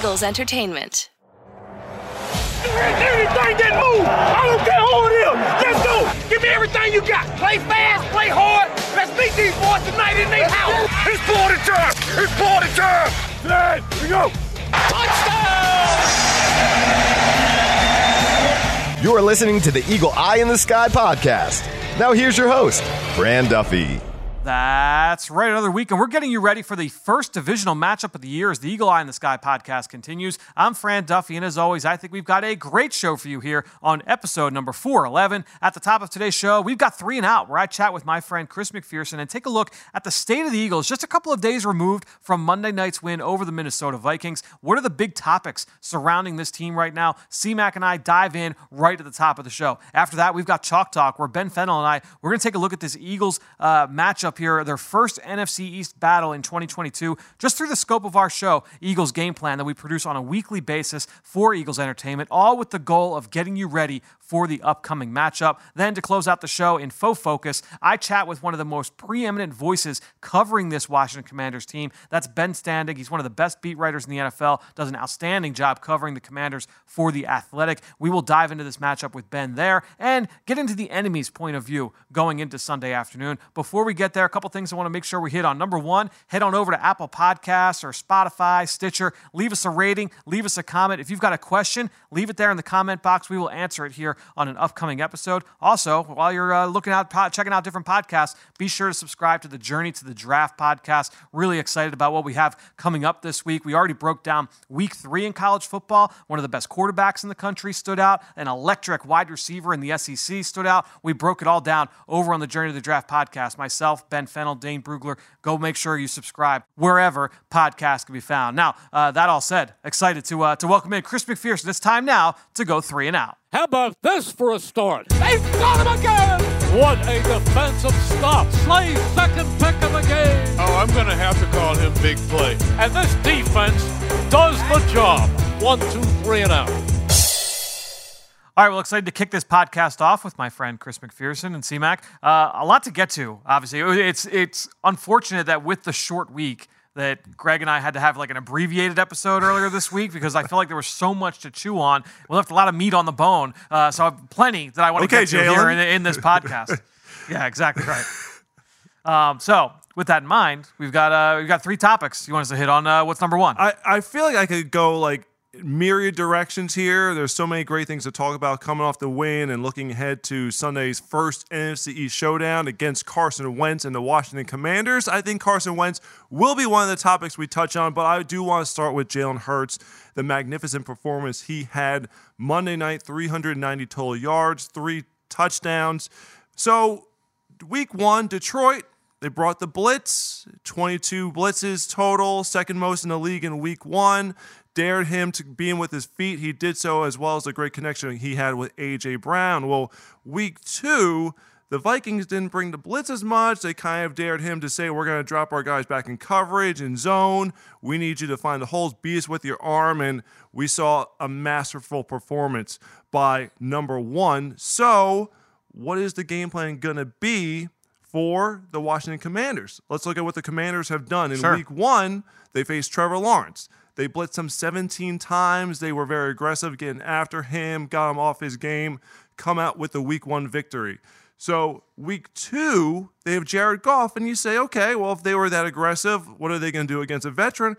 Eagles Entertainment. Anything that move, I don't care who it is. Let's go. Give me everything you got. Play fast, play hard. Let's beat these boys tonight in their house. It's party time. It's party time. Hey, we go. Touchdown! You're listening to the Eagle Eye in the Sky podcast. Now here's your host, Fran Duffy. That's right, another week, and we're getting you ready for the first divisional matchup of the year as the Eagle Eye in the Sky podcast continues. I'm Fran Duffy, and as always, I think we've got a great show for you here on episode number 411. At the top of today's show, we've got three and out, where I chat with my friend Chris McPherson and take a look at the state of the Eagles just a couple of days removed from Monday night's win over the Minnesota Vikings. What are the big topics surrounding this team right now? CMAC and I dive in right at the top of the show. After that, we've got Chalk Talk, where Ben Fennell and I, we're going to take a look at this Eagles uh, matchup up here, their first NFC East battle in 2022, just through the scope of our show, Eagles Game Plan, that we produce on a weekly basis for Eagles Entertainment, all with the goal of getting you ready for the upcoming matchup. Then to close out the show in Foe Focus, I chat with one of the most preeminent voices covering this Washington Commanders team. That's Ben Standig. He's one of the best beat writers in the NFL, does an outstanding job covering the Commanders for The Athletic. We will dive into this matchup with Ben there and get into the enemy's point of view going into Sunday afternoon. Before we get there, a couple things I want to make sure we hit on. Number one, head on over to Apple Podcasts or Spotify, Stitcher, leave us a rating, leave us a comment. If you've got a question, leave it there in the comment box. We will answer it here on an upcoming episode. Also, while you're uh, looking out, checking out different podcasts, be sure to subscribe to the Journey to the Draft podcast. Really excited about what we have coming up this week. We already broke down week three in college football. One of the best quarterbacks in the country stood out. An electric wide receiver in the SEC stood out. We broke it all down over on the Journey to the Draft podcast. Myself, Ben Fennell, Dane Brugler. Go make sure you subscribe wherever podcasts can be found. Now, uh, that all said, excited to uh, to welcome in Chris McPherson. It's time now to go three and out. How about this for a start? They've got him again! What a defensive stop. Slay second pick of the game. Oh, I'm going to have to call him big play. And this defense does the job. One, two, three, and out. All right, well, excited to kick this podcast off with my friend Chris McPherson and CMAC. Uh, a lot to get to, obviously. It's, it's unfortunate that with the short week, that Greg and I had to have like an abbreviated episode earlier this week because I feel like there was so much to chew on. We left a lot of meat on the bone, uh, so I have plenty that I want to okay, get to here in, in, this podcast. yeah, exactly right. Um, so with that in mind, we've got uh, we've got three topics. You want us to hit on? Uh, what's number one? I, I feel like I could go like myriad directions here. There's so many great things to talk about coming off the win and looking ahead to Sunday's first NFC East showdown against Carson Wentz and the Washington Commanders. I think Carson Wentz will be one of the topics we touch on, but I do want to start with Jalen Hurts, the magnificent performance he had Monday night 390 total yards, three touchdowns. So, week one, Detroit. They brought the blitz, 22 blitzes total, second most in the league in week one dared him to be in with his feet. He did so as well as the great connection he had with A.J. Brown. Well, week two, the Vikings didn't bring the blitz as much. They kind of dared him to say, We're going to drop our guys back in coverage and zone. We need you to find the holes, beat us with your arm. And we saw a masterful performance by number one. So, what is the game plan going to be for the Washington Commanders? Let's look at what the Commanders have done. In sure. week one, they faced Trevor Lawrence. They blitzed him 17 times. They were very aggressive, getting after him, got him off his game, come out with the week one victory. So, week two, they have Jared Goff, and you say, okay, well, if they were that aggressive, what are they going to do against a veteran?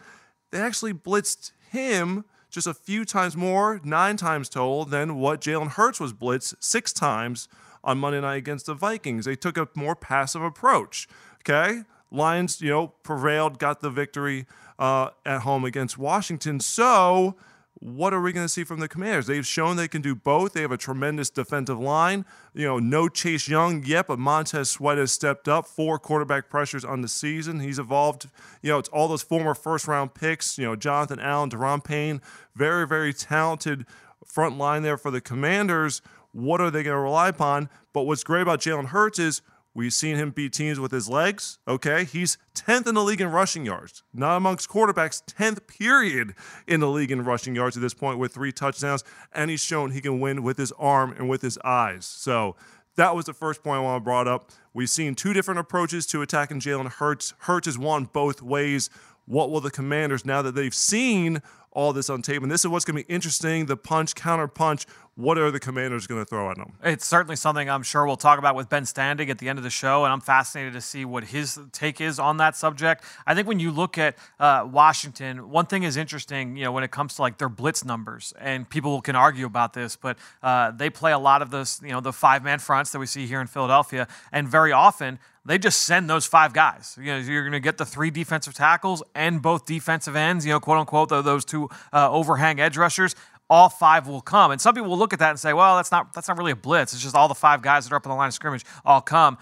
They actually blitzed him just a few times more, nine times total, than what Jalen Hurts was blitzed six times on Monday night against the Vikings. They took a more passive approach. Okay. Lions, you know, prevailed, got the victory uh, at home against Washington. So, what are we going to see from the Commanders? They've shown they can do both. They have a tremendous defensive line. You know, no Chase Young yet, but Montez Sweat has stepped up. Four quarterback pressures on the season. He's evolved. You know, it's all those former first round picks. You know, Jonathan Allen, Daron Payne, very, very talented front line there for the Commanders. What are they going to rely upon? But what's great about Jalen Hurts is We've seen him beat teams with his legs. Okay. He's 10th in the league in rushing yards, not amongst quarterbacks, 10th period in the league in rushing yards at this point with three touchdowns. And he's shown he can win with his arm and with his eyes. So that was the first point I want to brought up. We've seen two different approaches to attacking Jalen Hurts. Hurts has won both ways. What will the commanders, now that they've seen all this on tape. And this is what's going to be interesting the punch, counter punch. What are the commanders going to throw at them? It's certainly something I'm sure we'll talk about with Ben Standig at the end of the show, and I'm fascinated to see what his take is on that subject. I think when you look at uh, Washington, one thing is interesting, you know, when it comes to like their blitz numbers, and people can argue about this, but uh, they play a lot of this, you know, the five man fronts that we see here in Philadelphia, and very often they just send those five guys. You know, you're going to get the three defensive tackles and both defensive ends, you know, quote unquote, those two uh, overhang edge rushers all five will come. And some people will look at that and say, well, that's not that's not really a blitz. It's just all the five guys that are up on the line of scrimmage all come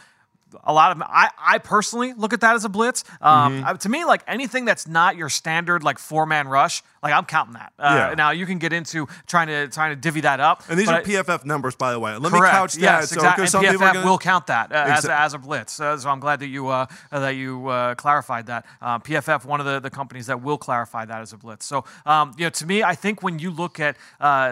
a lot of I, I personally look at that as a blitz. Um, mm-hmm. to me, like anything that's not your standard like four man rush, like I'm counting that. Uh, yeah. Now you can get into trying to trying to divvy that up. And these are PFF numbers, by the way. Let correct. me couch that. Yes, so, exactly. And PFF gonna... will count that uh, as, as a blitz. Uh, so I'm glad that you uh, that you uh, clarified that. Uh, PFF, one of the, the companies that will clarify that as a blitz. So um, you know, to me, I think when you look at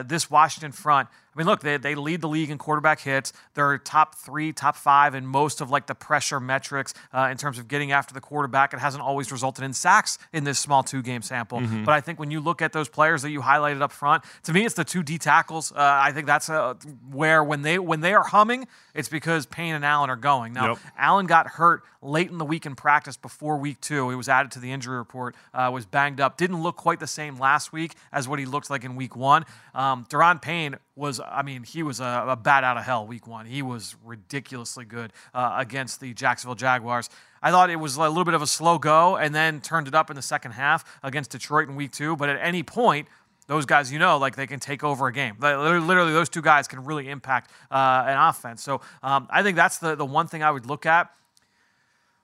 this Washington front. I mean, look, they, they lead the league in quarterback hits. They're top three, top five in most of like the pressure metrics uh, in terms of getting after the quarterback. It hasn't always resulted in sacks in this small two game sample. Mm-hmm. But I think when you look at those players that you highlighted up front, to me, it's the two D tackles. Uh, I think that's uh, where when they when they are humming, it's because Payne and Allen are going. Now, yep. Allen got hurt late in the week in practice before week two. He was added to the injury report, uh, was banged up, didn't look quite the same last week as what he looked like in week one. Um, Daron Payne was, I mean, he was a, a, bat out of hell week one. He was ridiculously good uh, against the Jacksonville Jaguars. I thought it was a little bit of a slow go and then turned it up in the second half against Detroit in week two. But at any point, those guys, you know, like they can take over a game. Literally, those two guys can really impact uh, an offense. So um, I think that's the, the one thing I would look at.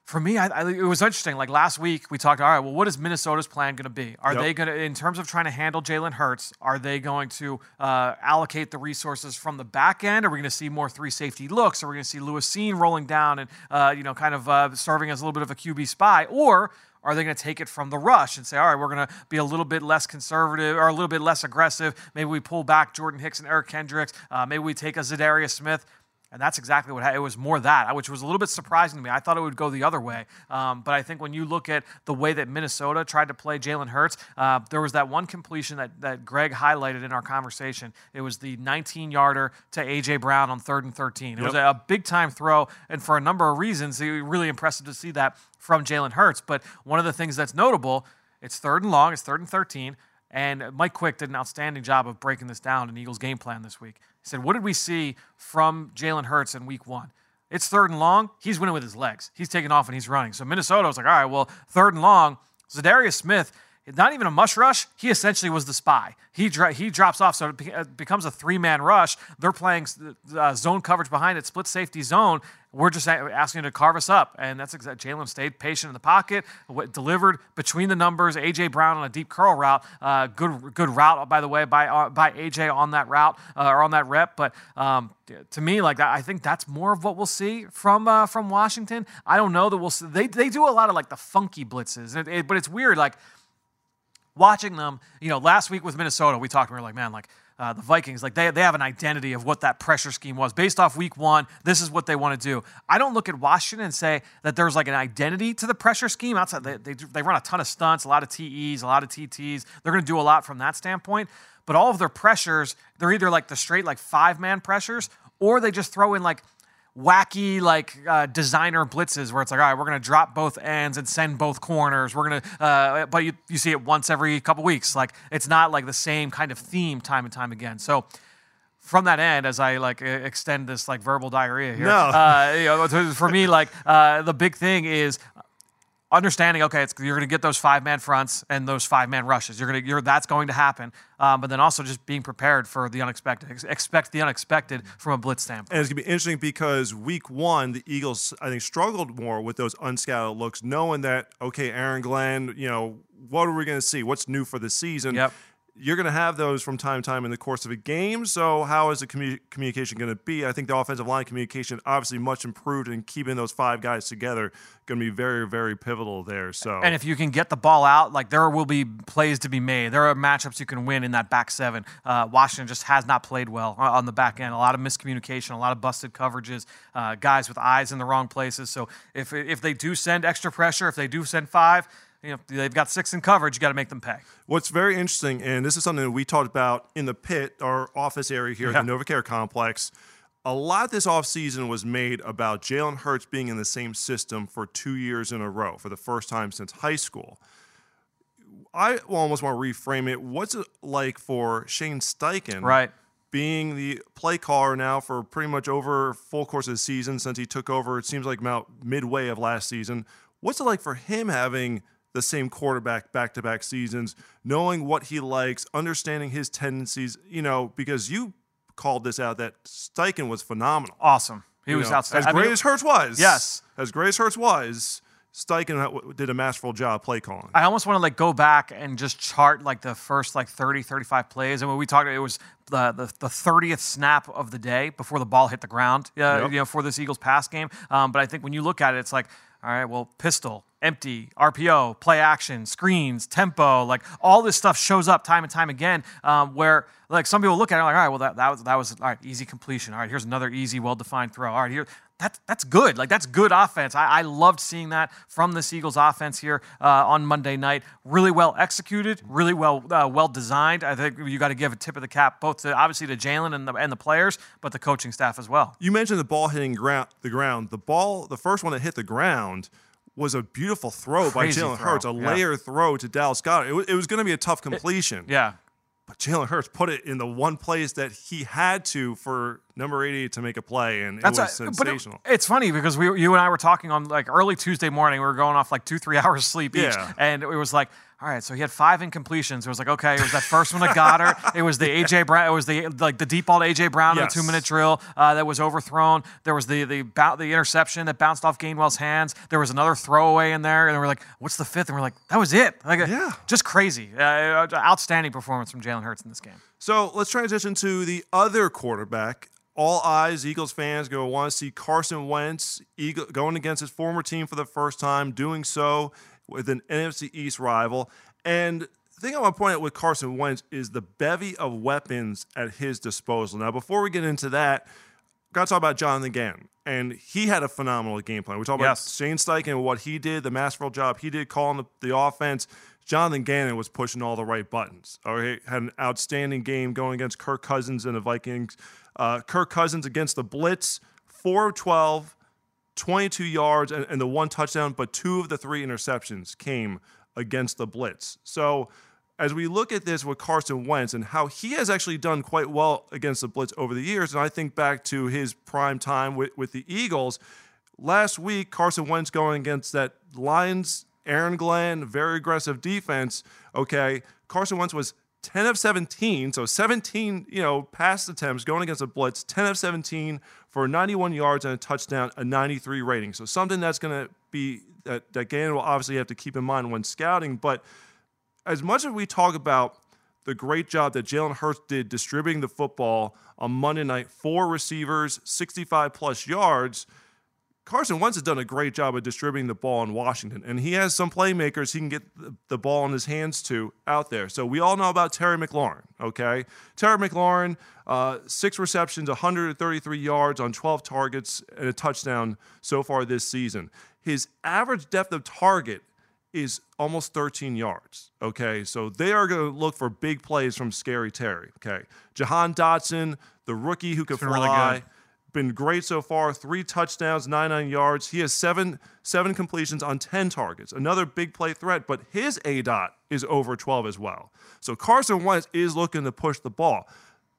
For me, I, I, it was interesting. Like last week, we talked. All right, well, what is Minnesota's plan going to be? Are yep. they going to, in terms of trying to handle Jalen Hurts, are they going to uh, allocate the resources from the back end? Are we going to see more three safety looks? Are we going to see Lewis Cine rolling down and uh, you know, kind of uh, serving as a little bit of a QB spy, or are they going to take it from the rush and say, all right, we're going to be a little bit less conservative or a little bit less aggressive? Maybe we pull back Jordan Hicks and Eric Kendricks. Uh, maybe we take a Za'Darius Smith. And that's exactly what it was more that, which was a little bit surprising to me. I thought it would go the other way. Um, but I think when you look at the way that Minnesota tried to play Jalen Hurts, uh, there was that one completion that, that Greg highlighted in our conversation. It was the 19 yarder to A.J. Brown on third and 13. It yep. was a, a big time throw. And for a number of reasons, it was really impressive to see that from Jalen Hurts. But one of the things that's notable, it's third and long, it's third and 13. And Mike Quick did an outstanding job of breaking this down in Eagles' game plan this week. Said, What did we see from Jalen Hurts in week one? It's third and long. He's winning with his legs. He's taking off and he's running. So Minnesota was like, all right, well, third and long. Za'Darius Smith, not even a mush rush. He essentially was the spy. He dro- he drops off, so it becomes a three man rush. They're playing uh, zone coverage behind it, split safety zone, we're just asking to carve us up. And that's exactly Jalen stayed patient in the pocket, delivered between the numbers. AJ Brown on a deep curl route, uh, good good route by the way by uh, by AJ on that route uh, or on that rep. But um, to me, like I think that's more of what we'll see from uh, from Washington. I don't know that we'll see. They they do a lot of like the funky blitzes, it, it, but it's weird like watching them. You know, last week with Minnesota, we talked. And we were like, man, like uh, the Vikings, like they, they have an identity of what that pressure scheme was. Based off week one, this is what they want to do. I don't look at Washington and say that there's like an identity to the pressure scheme. Outside, they, they, they run a ton of stunts, a lot of TEs, a lot of TTs. They're going to do a lot from that standpoint. But all of their pressures, they're either like the straight like five man pressures, or they just throw in like wacky like uh, designer blitzes where it's like all right we're going to drop both ends and send both corners. We're going to uh, but you, you see it once every couple weeks. Like it's not like the same kind of theme time and time again. So from that end, as I like extend this like verbal diarrhea here, no. uh, you know, for me, like uh, the big thing is understanding okay you're going to get those five man fronts and those five man rushes. You're going to you're, that's going to happen um, but then also just being prepared for the unexpected expect the unexpected from a blitz standpoint. And it's going to be interesting because week one the eagles i think struggled more with those unscouted looks knowing that okay aaron glenn you know what are we going to see? What's new for the season? Yep you're going to have those from time to time in the course of a game. So, how is the commu- communication going to be? I think the offensive line communication obviously much improved, and keeping those five guys together going to be very, very pivotal there. So, and if you can get the ball out, like there will be plays to be made. There are matchups you can win in that back seven. Uh, Washington just has not played well on the back end. A lot of miscommunication, a lot of busted coverages, uh, guys with eyes in the wrong places. So, if if they do send extra pressure, if they do send five you know they've got six in coverage. You got to make them pay. What's very interesting, and this is something that we talked about in the pit, our office area here Yeah. at the NovaCare complex. A lot this offseason was made about Jalen Hurts being in the same system for two years in a row for the first time since high school. I almost want to reframe it. What's it like for Shane Steichen Right. being the play caller now for pretty much over full course of the season since he took over, it seems like about midway of last season. What's it like for him having the same quarterback back to back seasons, knowing what he likes, understanding his tendencies, you know, because you called this out that Steichen was phenomenal. Awesome. He You was know, outstanding. As I mean, great as Hurts was. Yes. As great as Hurts was, Steichen did a masterful job play calling. I almost want to like go back and just chart like the first like 30, 35 plays. And when we talked, it was the, the, the 30th snap of the day before the ball hit the ground, uh, Yep. you know, for this Eagles pass game. Um, but I think when you look at it, it's like, all right, well, pistol, empty, RPO, play action, screens, tempo, like all this stuff shows up time and time again. Um, where like some people look at it like, all right, well that, that was that was all right, easy completion. All right, here's another easy, well-defined throw. All right, here that's that's good. Like that's good offense. I, I loved seeing that from the Eagles offense here uh, on Monday night. Really well executed, really well uh, well designed. I think you got to give a tip of the cap both to obviously to Jalen and the and the players, but the coaching staff as well. You mentioned the ball hitting ground, the ground. The ball, the first one that hit the ground, was a beautiful throw Crazy by Jalen Hurts, a yeah. layer throw to Dallas Goedert. It was, it was going to be a tough completion, Yeah, but Jalen Hurts put it in the one place that he had to for number 88 to make a play, and it was a- but it- sensational. it's funny because we, you and I were talking on like early Tuesday morning. We were going off like two, three hours sleep each, Yeah. and it was like, all right, so he had five incompletions. It was like, okay, it was that first one to Goedert. it was the AJ Brown. It was the like the deep ball to AJ Brown in the two minute drill uh, that was overthrown. There was the the the interception that bounced off Gainwell's hands. There was another throwaway in there, and we're like, what's the fifth? And we're like, that was it. Like, Yeah. just crazy. Uh, outstanding performance from Jalen Hurts in this game. So let's transition to the other quarterback. All eyes, Eagles fans, going to want to see Carson Wentz Eagle, going against his former team for the first time, doing so with an NFC East rival. And the thing I want to point out with Carson Wentz is the bevy of weapons at his disposal. Now, before we get into that, got to talk about Jonathan Gannon. And he had a phenomenal game plan. We talked Yes. about Shane Steichen and what he did, the masterful job he did calling the, the offense. Jonathan Gannon was pushing all the right buttons. All right, had an outstanding game going against Kirk Cousins and the Vikings. Uh, Kirk Cousins against the Blitz, 4 of 12, 22 yards, and, and the one touchdown, but two of the three interceptions came against the Blitz. So as we look at this with Carson Wentz and how he has actually done quite well against the Blitz over the years, and I think back to his prime time with, with the Eagles, last week, Carson Wentz going against that Lions, Aaron Glenn, very aggressive defense. Okay, Carson Wentz was 10 of 17, so 17, you know, pass attempts going against the blitz, 10 of 17 for 91 yards and a touchdown, a 93 rating. So something that's going to be that, that Gannon will obviously have to keep in mind when scouting. But as much as we talk about the great job that Jalen Hurts did distributing the football on Monday night, four receivers, 65 plus yards, Carson Wentz has done a great job of distributing the ball in Washington, and he has some playmakers he can get the, ball in his hands to out there. So we all know about Terry McLaurin, okay? Terry McLaurin, uh, six receptions, 133 yards on 12 targets, and a touchdown so far this season. His average depth of target is almost 13 yards. Okay, so they are going to look for big plays from Scary Terry. Okay, Jahan Dotson, the rookie who can really fly, good. Been great so far. Three touchdowns, 99 yards. He has seven seven completions on 10 targets. Another big play threat, but his A dot is over 12 as well. So Carson Wentz is looking to push the ball.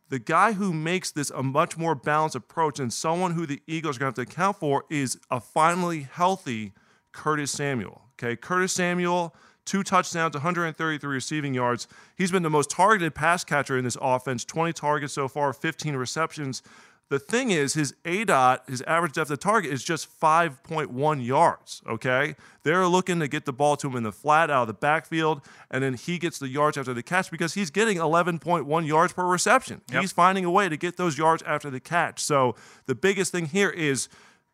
The guy who makes this a much more balanced approach and someone who the Eagles are going to have to account for is a finally healthy Curtis Samuel. Okay, Curtis Samuel, two touchdowns, 133 receiving yards. He's been the most targeted pass catcher in this offense, 20 targets so far, 15 receptions. The thing is, his A dot, his average depth of target is just 5.1 yards. Okay, they're looking to get the ball to him in the flat out of the backfield, and then he gets the yards after the catch because he's getting 11.1 yards per reception. Yep. He's finding a way to get those yards after the catch. So the biggest thing here is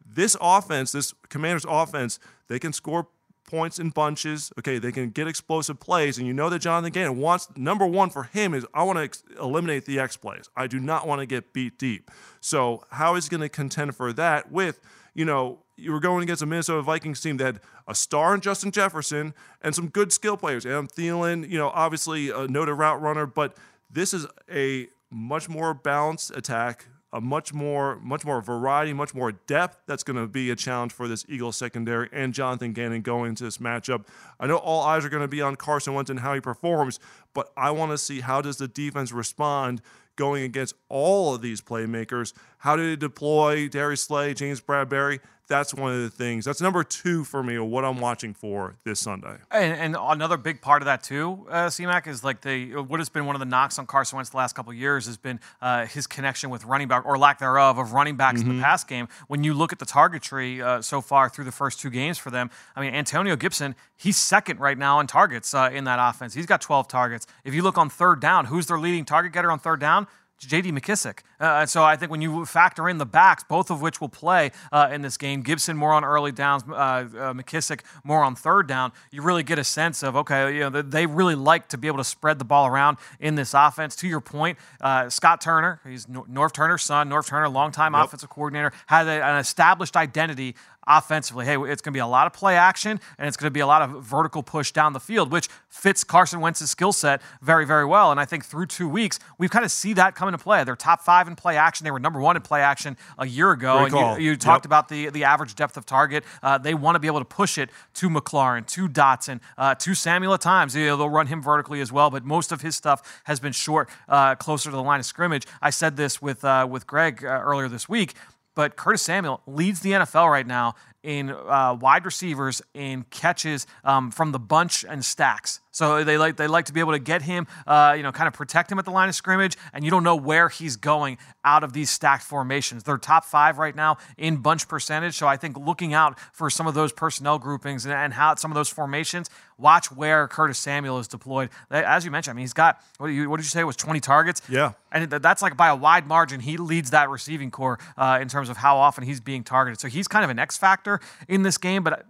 this offense, this Commanders offense, they can score points in bunches. Okay, they can get explosive plays, and you know that Jonathan Gannon wants number one for him is I want to ex- eliminate the X plays. I do not want to get beat deep. So how is he going to contend for that with you know, you were going against a Minnesota Vikings team that had a star in Justin Jefferson and some good skill players. Adam Thielen, you know, obviously a noted route runner, but this is a much more balanced attack, a much more much more variety, much more depth. That's going to be a challenge for this Eagles secondary and Jonathan Gannon going into this matchup. I know all eyes are going to be on Carson Wentz and how he performs, but I want to see how does the defense respond going against all of these playmakers. How did they deploy Darius Slay, James Bradberry? That's one of the things. That's number two for me of what I'm watching for this Sunday. And, and another big part of that too, uh, CMAC, is like the what has been one of the knocks on Carson Wentz the last couple of years has been uh, his connection with running back or lack thereof of running backs mm-hmm. in the pass game. When you look at the target tree uh, so far through the first two games for them, I mean Antonio Gibson, he's second right now in targets uh, in that offense. He's got 12 targets. If you look on third down, who's their leading target getter on third down? J.D. McKissic. Uh, so I think when you factor in the backs, both of which will play uh, in this game, Gibson more on early downs, uh, uh McKissic more on third down, you really get a sense of okay, you know they really like to be able to spread the ball around in this offense. To your point, uh, Scott Turner, he's Norv Turner's son. Norv Turner, longtime yep. offensive coordinator, had a, an established identity offensively. Hey, it's going to be a lot of play action and it's going to be a lot of vertical push down the field, which fits Carson Wentz's skill set very, very well. And I think through two weeks, we've kind of see that come into play. They're top five in play action. They were number one in play action a year ago. You, you talked about the, the average depth of target. Uh, they want to be able to push it to McLaurin, to Dotson, uh, to Samuel at times. You know, they'll run him vertically as well, but most of his stuff has been short, uh, closer to the line of scrimmage. I said this with, uh, with Greg uh, earlier this week but Curtis Samuel leads the NFL right now in uh, wide receivers in catches um, from the bunch and stacks. So they like they like to be able to get him, uh, you know, kind of protect him at the line of scrimmage, and you don't know where he's going out of these stacked formations. They're top five right now in bunch percentage. So I think looking out for some of those personnel groupings and, and how some of those formations, watch where Curtis Samuel is deployed. As you mentioned, I mean, he's got what, you, what did you say it was 20 targets? Yeah, and that's like by a wide margin. He leads that receiving corps uh, in terms of how often he's being targeted. So he's kind of an X factor in this game. But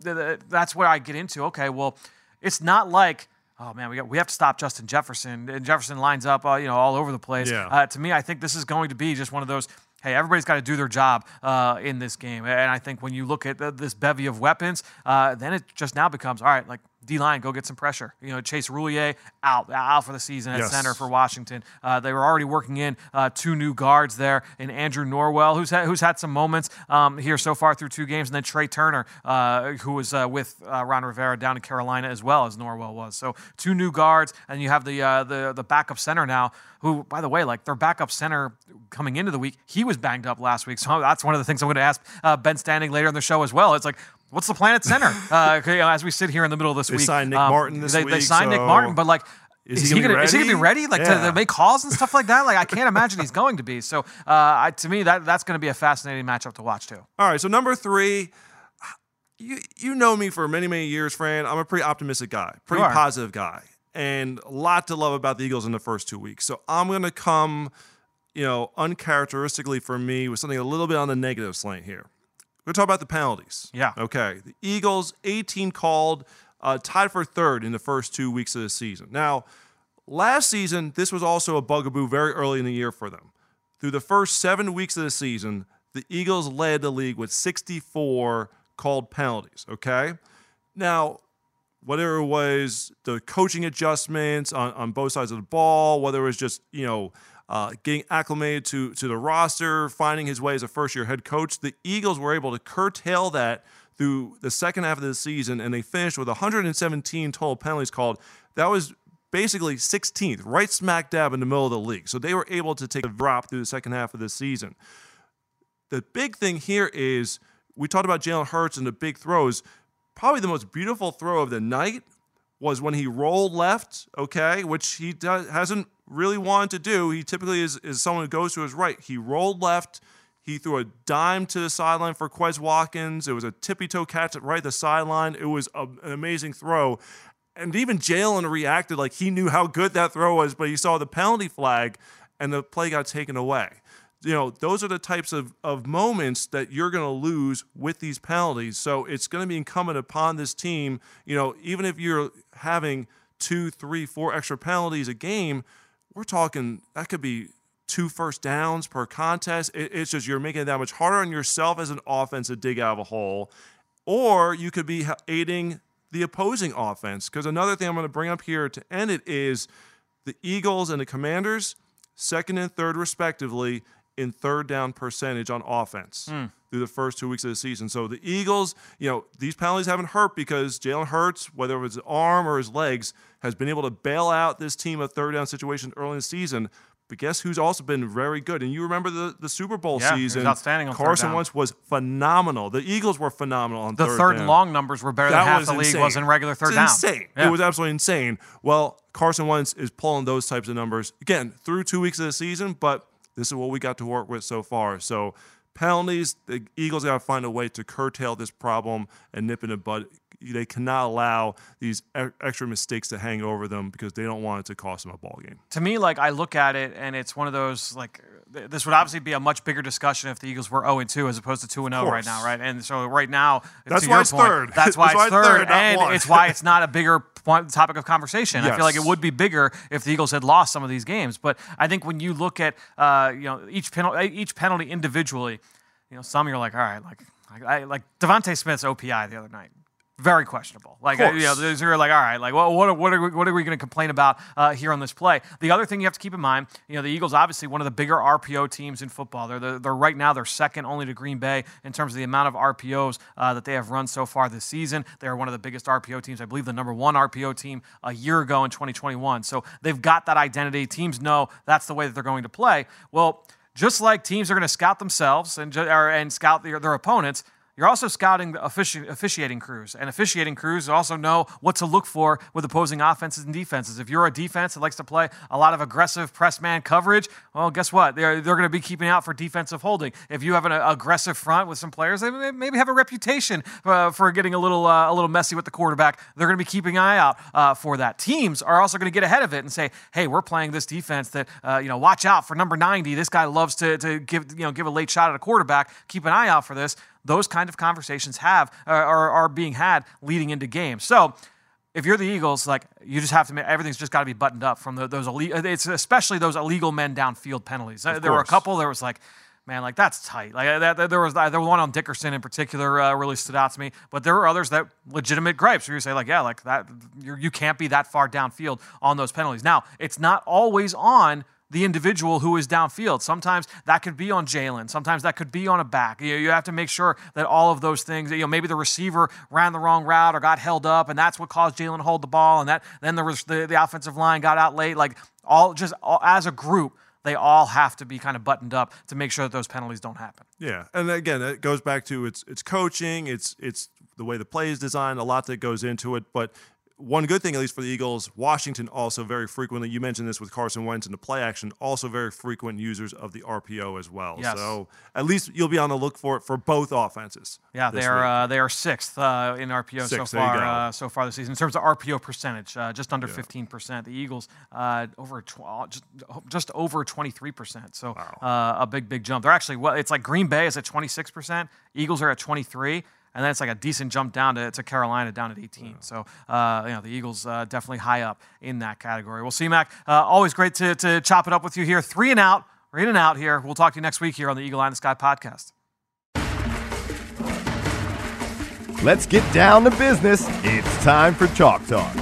that's where I get into. Okay, well, it's not like oh man, we got, we have to stop Justin Jefferson. And Jefferson lines up, uh, you know, all over the place. Yeah. Uh, to me, I think this is going to be just one of those. Hey, everybody's got to do their job uh, in this game, and I think when you look at this bevy of weapons, uh, then it just now becomes all right. Like D line, go get some pressure. You know, Chase Roullier out out for the season at yes. center for Washington. Uh, they were already working in uh, two new guards there, and Andrew Norwell, who's had, who's had some moments um, here so far through two games, and then Trai Turner, uh, who was uh, with uh, Ron Rivera down in Carolina as well as Norwell was. So two new guards, and you have the uh, the the backup center now, who, by the way, like their backup center coming into the week, he was banged up last week. So that's one of the things I'm going to ask Ben Standig later in the show as well. It's like What's the planet center? uh, you know, as we sit here in the middle of this they week, signed Nick um, Martin this they, week. They signed so Nick Martin, but like, is, is he, he gonna, is he gonna be ready? Like yeah. to, to, make calls and stuff like that? Like I can't imagine he's going to be. So uh, I, to me, that that's going to be a fascinating matchup to watch too. All right, so number three, you you know me for many many years, Fran. I'm a pretty optimistic guy, pretty positive guy, and a lot to love about the Eagles in the first two weeks. So I'm going to come, you know, uncharacteristically for me with something a little bit on the negative slant here. We're going to talk about the penalties. Yeah. Okay. The Eagles, 18 called, uh, tied for third in the first two weeks of the season. Now, last season, this was also a bugaboo very early in the year for them. Through the first seven weeks of the season, the Eagles led the league with 64 called penalties. Okay. Now, whether it was the coaching adjustments on, on both sides of the ball, whether it was just, you know, uh, getting acclimated to, to the roster, finding his way as a first year head coach. The Eagles were able to curtail that through the second half of the season, and they finished with 117 total penalties called. That was basically 16th, right smack dab in the middle of the league. So they were able to take a drop through the second half of the season. The big thing here is we talked about Jalen Hurts and the big throws. Probably the most beautiful throw of the night was when he rolled left, okay, which he does, hasn't really wanted to do. He typically is, is someone who goes to his right. He rolled left. He threw a dime to the sideline for Quez Watkins. It was a tippy toe catch right at the sideline. It was a, an amazing throw. And even Jalen reacted like he knew how good that throw was, but he saw the penalty flag and the play got taken away you know, those are the types of, of moments that you're going to lose with these penalties. So it's going to be incumbent upon this team, you know, even if you're having two, three, four extra penalties a game, we're talking that could be two first downs per contest. It, it's just you're making it that much harder on yourself as an offense to dig out of a hole. Or you could be aiding the opposing offense. Because another thing I'm going to bring up here to end it is the Eagles and the Commanders, second and third respectively, in third down percentage on offense hmm. through the first two weeks of the season. So the Eagles, you know, these penalties haven't hurt because Jalen Hurts, whether it was his arm or his legs, has been able to bail out this team of third down situations early in the season. But guess who's also been very good? And you remember the, the Super Bowl Yeah, season. outstanding on third Carson. Wentz was phenomenal. The Eagles were phenomenal on The third, third and long numbers were better than half the league was in regular third it's down. insane. Yeah. It was absolutely insane. Well, Carson Wentz is pulling those types of numbers again through two weeks of the season, but this is what we got to work with so far. So penalties, the Eagles got to find a way to curtail this problem and nip it in the bud. They cannot allow these extra mistakes to hang over them because they don't want it to cost them a ball game. to me, like I look at it, and it's one of those like this would obviously be a much bigger discussion if the Eagles were 0 2 as opposed to 2 0 right now, right? And so right now, That's why it's point, third. That's why it's third, and one. it's why it's not a bigger point, topic of conversation. I feel like it would be bigger if the Eagles had lost some of these games. But I think when you look at uh, you know each penalty, each penalty individually, you know some you're like, all right, like I, like DeVonta Smith's OPI the other night. Very questionable. Like uh, you know, there's- you're like, all right, like, well, what, are- what are we, what are we going to complain about uh, here on this play? The other thing you have to keep in mind, you know, the Eagles obviously one of the bigger RPO teams in football. They're, they're, they're right now they're second only to Green Bay in terms of the amount of RPOs uh, that they have run so far this season. They are one of the biggest RPO teams. I believe the number one RPO team a year ago in 2021. So they've got that identity. Teams know that's the way that they're going to play. Well, just like teams are going to scout themselves and or, and scout their, their opponents. You're also scouting the offici- officiating crews, and officiating crews also know what to look for with opposing offenses and defenses. If you're a defense that likes to play a lot of aggressive press man coverage, well, guess what? They're, they're going to be keeping out for defensive holding. If you have an uh, aggressive front with some players, they may- maybe have a reputation uh, for getting a little uh, a little messy with the quarterback. They're going to be keeping an eye out uh, for that. Teams are also going to get ahead of it and say, "Hey, we're playing this defense that uh, you know, watch out for number 90. This guy loves to, to give you know give a late shot at a quarterback. Keep an eye out for this." Those kind of conversations have uh, are, are being had leading into games. So if you're the Eagles, like you just have to make everything's just got to be buttoned up from the, those illegal. It's especially those illegal men downfield penalties. Uh, there were a couple. There was like, man, like that's tight. Like that, that- there was there was one on Dickerson in particular uh, really stood out to me. But there were others that legitimate gripes where you say like, yeah, like that you're, you can't be that far downfield on those penalties. Now it's not always on the individual who is downfield. Sometimes that could be on Jalen. Sometimes that could be on a back. You, you have to make sure that all of those things, you know, maybe the receiver ran the wrong route or got held up, and that's what caused Jalen to hold the ball, and that then the, the the offensive line got out late. Like all just all, as a group, they all have to be kind of buttoned up to make sure that those penalties don't happen. Yeah, and again, it goes back to it's it's coaching, it's it's the way the play is designed, a lot that goes into it. But one good thing, at least for the Eagles, Washington also very frequently. You mentioned this with Carson Wentz and the play action, also very frequent users of the RPO as well. Yes. So at least you'll be on the look for it for both offenses. Yeah, they are uh, they are sixth uh, in RPO so far uh, so far this season in terms of RPO percentage, uh, just under fifteen percent. The Eagles uh, over tw- uh, just, just over twenty three percent. So uh, a big big jump. They're actually well, it's like Green Bay is at twenty six percent. Eagles are at twenty three. And then it's like a decent jump down to, to Carolina down at 18. So, uh, you know, the Eagles uh, definitely high up in that category. We'll see, Mac. Uh, always great to, to chop it up with you here. Three and out. We're in and out here. We'll talk to you next week here on the Eagle Eye in the Sky podcast. Let's get down to business. It's time for Chalk Talk.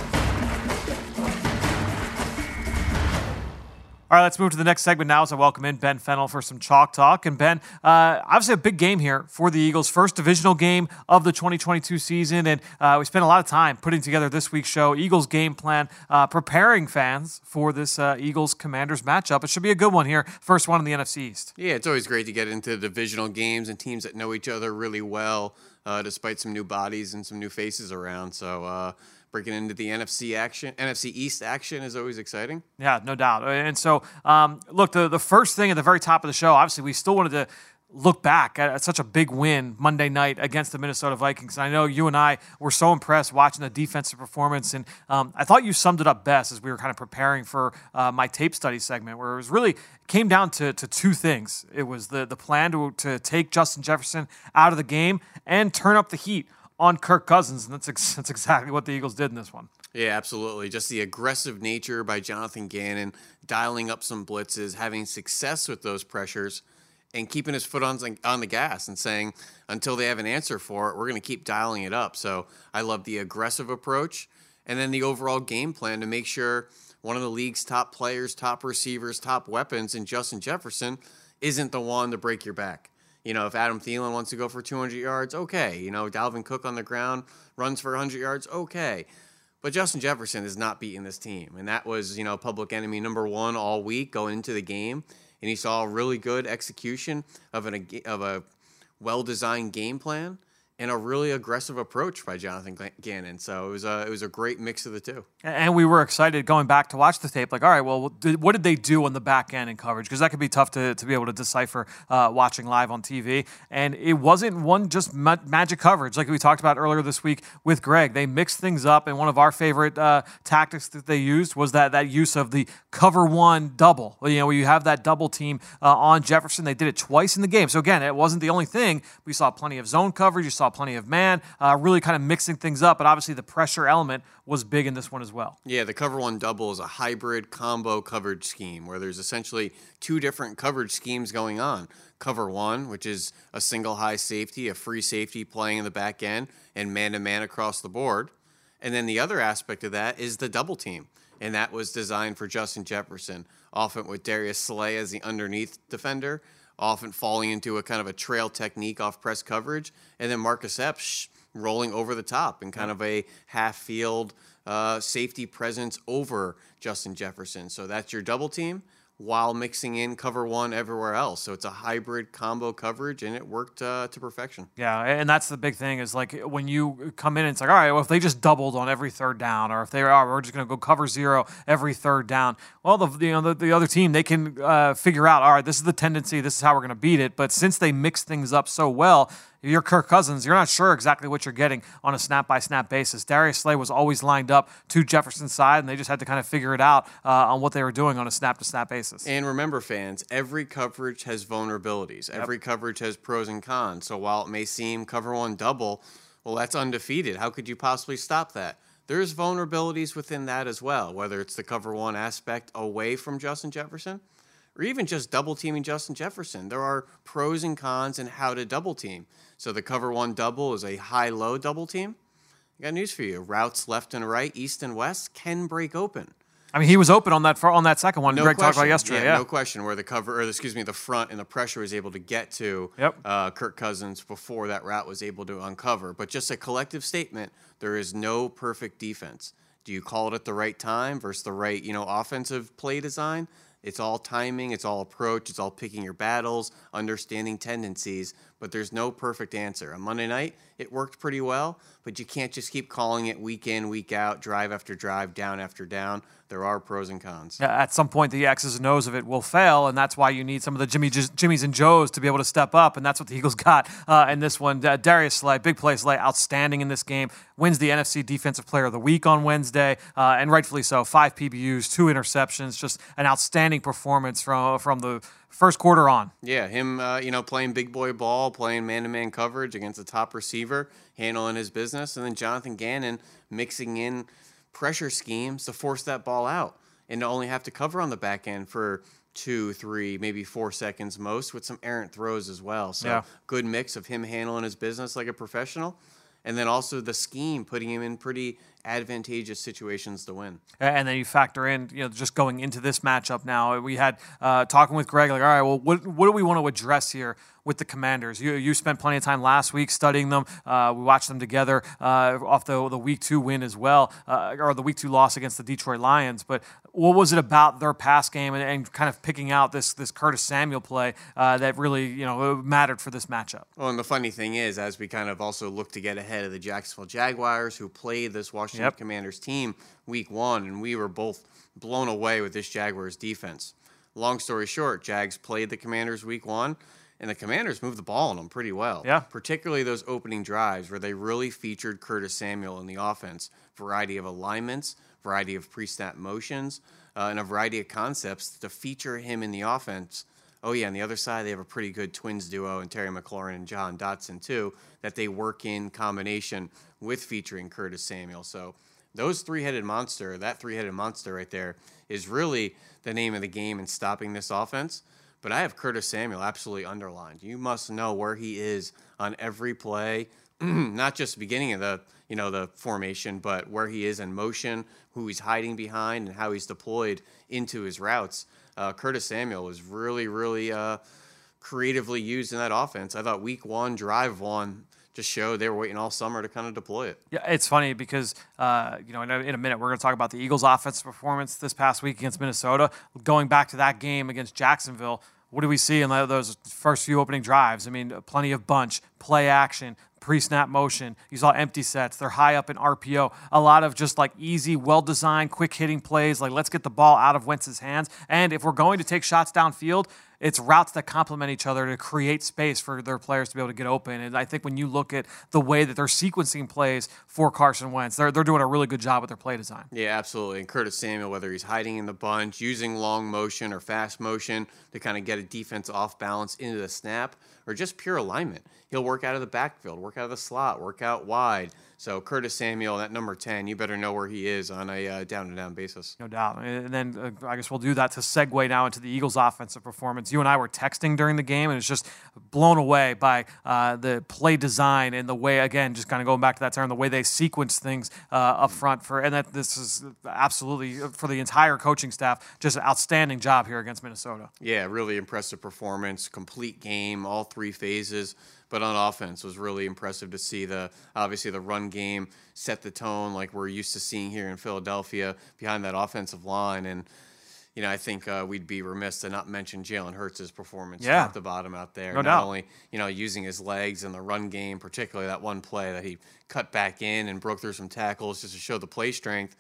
All right, let's move to the next segment now as I welcome in Ben Fennell for some Chalk Talk. And Ben, uh, obviously a big game here for the Eagles. First divisional game of the 2022 season. And uh, we spent a lot of time putting together this week's show, Eagles game plan, uh, preparing fans for this uh, Eagles Commanders matchup. It should be a good one here. First one in the NFC East. Yeah, it's always great to get into divisional games and teams that know each other really well, uh, despite some new bodies and some new faces around. So uh, breaking into the NFC action, NFC East action is always exciting. Yeah, no doubt. And so, um, look, the, the first thing at the very top of the show, obviously, we still wanted to look back at, such a big win Monday night against the Minnesota Vikings. And I know you and I were so impressed watching the defensive performance. And um, I thought you summed it up best as we were kind of preparing for uh, my tape study segment, where it was really came down to, to two things. It was the, the plan to, to take Justin Jefferson out of the game and turn up the heat on Kirk Cousins, and that's ex- that's exactly what the Eagles did in this one. Yeah, absolutely. Just the aggressive nature by Jonathan Gannon, dialing up some blitzes, having success with those pressures, and keeping his foot on on the gas and saying until they have an answer for it, we're going to keep dialing it up. So I love the aggressive approach, and then the overall game plan to make sure one of the league's top players, top receivers, top weapons, and Justin Jefferson isn't the one to break your back. You know, if Adam Thielen wants to go for 200 yards, okay. You know, Dalvin Cook on the ground runs for 100 yards, okay. But Justin Jefferson is not beating this team. And that was, you know, public enemy number one all week going into the game. And he saw a really good execution of, an, of a well designed game plan and a really aggressive approach by Jonathan Gannon. So it was a it was a great mix of the two. And we were excited going back to watch the tape. Like, all right, well, what did they do on the back end in coverage? Because that could be tough to, to be able to decipher uh, watching live on TV. And it wasn't one just ma- magic coverage like we talked about earlier this week with Greg. They mixed things up, and one of our favorite uh, tactics that they used was that that use of the cover one double. You know, where you have that double team uh, on Jefferson. They did it twice in the game. So again, it wasn't the only thing. We saw plenty of zone coverage. You saw plenty of man, uh, really kind of mixing things up. But obviously, the pressure element was big in this one as well. Yeah, the cover one double is a hybrid combo coverage scheme where there's essentially two different coverage schemes going on. Cover one, which is a single high safety, a free safety playing in the back end, and man to man across the board. And then the other aspect of that is the double team. And that was designed for Justin Jefferson, often with Darius Slay as the underneath defender often falling into a kind of a trail technique off press coverage, and then Marcus Epps rolling over the top in kind of a half field uh, safety presence over Justin Jefferson. So that's your double team while mixing in cover one everywhere else. So it's a hybrid combo coverage, and it worked uh, to perfection. Yeah, and that's the big thing is like when you come in, it's like, all right, well, if they just doubled on every third down, or if they are, we're just going to go cover zero every third down. Well, the you know the, the other team they can uh, figure out, all right, this is the tendency, this is how we're going to beat it. But since they mix things up so well, you're Kirk Cousins, you're not sure exactly what you're getting on a snap by snap basis. Darius Slay was always lined up to Jefferson's side, and they just had to kind of figure it out uh, on what they were doing on a snap to snap basis. And remember, fans, every coverage has vulnerabilities, every yep. coverage has pros and cons. So while it may seem cover one double, well, that's undefeated. How could you possibly stop that? There's vulnerabilities within that as well, whether it's the cover one aspect away from Justin Jefferson or even just double teaming Justin Jefferson. There are pros and cons in how to double team. So the cover one double is a high low double team. I got news for you. Routes left and right, east and west can break open. I mean, he was open on that on that second one. No Greg question. talked about yesterday. Yeah, yeah, no question. Where the cover, or excuse me, the front and the pressure was able to get to yep. uh, Kirk Cousins before that route was able to uncover. But just a collective statement: there is no perfect defense. Do you call it at the right time versus the right, you know, offensive play design? It's all timing, it's all approach, it's all picking your battles, understanding tendencies, but there's no perfect answer. On Monday night, it worked pretty well, but you can't just keep calling it week in, week out, drive after drive, down after down. There are pros and cons. At some point, the X's and O's of it will fail, and that's why you need some of the Jimmy, Jimmys and Joes to be able to step up, and that's what the Eagles got uh, in this one. Uh, Darius Slay, big play Slay, outstanding in this game, wins the NFC Defensive Player of the Week on Wednesday, uh, and rightfully so. Five PBUs, two interceptions, just an outstanding performance from from the first quarter on. Yeah, him, uh, you know, playing big boy ball, playing man to man coverage against a top receiver, handling his business, and then Jonathan Gannon mixing in pressure schemes to force that ball out and to only have to cover on the back end for two, three, maybe four seconds most with some errant throws as well. So yeah. good mix of him handling his business like a professional and then also the scheme putting him in pretty advantageous situations to win. And then you factor in, you know, just going into this matchup now, we had uh, talking with Greg, like, all right, well, what, what do we want to address here with the Commanders? You, you spent plenty of time last week studying them. Uh, we watched them together uh, off the, the week two win as well, uh, or the week two loss against the Detroit Lions. But what was it about their pass game and, and kind of picking out this this Curtis Samuel play uh, that really, you know, mattered for this matchup? Well, and the funny thing is, as we kind of also look to get ahead of the Jacksonville Jaguars, who played this Washington yep. Commanders team week one, and we were both blown away with this Jaguars defense. Long story short, Jags played the Commanders week one, and the Commanders moved the ball on them pretty well. Yeah. Particularly those opening drives where they really featured Curtis Samuel in the offense. Variety of alignments, variety of pre snap motions, uh, and a variety of concepts to feature him in the offense oh yeah, on the other side they have a pretty good twins duo and Terry McLaurin and Jahan Dotson too that they work in combination with featuring Curtis Samuel. So those three-headed monster, that three-headed monster right there, is really the name of the game in stopping this offense. But I have Curtis Samuel absolutely underlined. You must know where he is on every play, not just the beginning of the you know the formation, but where he is in motion, who he's hiding behind, and how he's deployed into his routes. Uh, Curtis Samuel was really, really uh, creatively used in that offense. I thought Week One, Drive One, just showed they were waiting all summer to kind of deploy it. Yeah, it's funny because uh, you know in a, in a minute we're going to talk about the Eagles' offensive performance this past week against Minnesota. Going back to that game against Jacksonville, what do we see in those first few opening drives? I mean, plenty of bunch, play action, pre-snap motion. You saw empty sets. They're high up in RPO. A lot of just like easy, well-designed, quick-hitting plays. Like let's get the ball out of Wentz's hands. And if we're going to take shots downfield, it's routes that complement each other to create space for their players to be able to get open. And I think when you look at the way that they're sequencing plays for Carson Wentz, they're, they're doing a really good job with their play design. Yeah, absolutely. And Curtis Samuel, whether he's hiding in the bunch, using long motion or fast motion to kind of get a defense off balance into the snap, or just pure alignment. He'll work out of the backfield, work out of the slot, work out wide. So Curtis Samuel, that number 10, you better know where he is on a uh, down and down basis. No doubt. And then uh, I guess we'll do that to segue now into the Eagles' offensive performance. You and I were texting during the game, and it's just blown away by uh, the play design and the way, again, just kind of going back to that term, the way they sequence things uh, up front. For and that this is absolutely for the entire coaching staff, just an outstanding job here against Minnesota. Yeah, really impressive performance, complete game, all three phases but on offense was really impressive to see the obviously the run game set the tone like we're used to seeing here in Philadelphia behind that offensive line and you know, I think uh, we'd be remiss to not mention Jalen Hurts' performance yeah. top to bottom out there. No not doubt. only, you know, using his legs in the run game, particularly that one play that he cut back in and broke through some tackles just to show the play strength,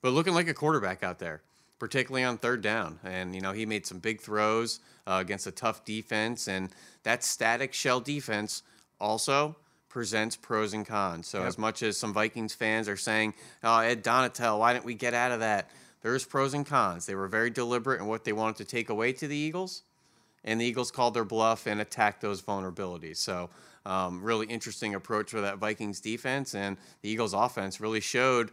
but looking like a quarterback out there, particularly on third down. And, you know, he made some big throws uh, against a tough defense. And that static shell defense also presents pros and cons. So, Yep. as much as some Vikings fans are saying, oh, Ed Donatell, why didn't we get out of that? There's pros and cons. They were very deliberate in what they wanted to take away to the Eagles, and the Eagles called their bluff and attacked those vulnerabilities. So, um, really interesting approach for that Vikings defense, and the Eagles offense really showed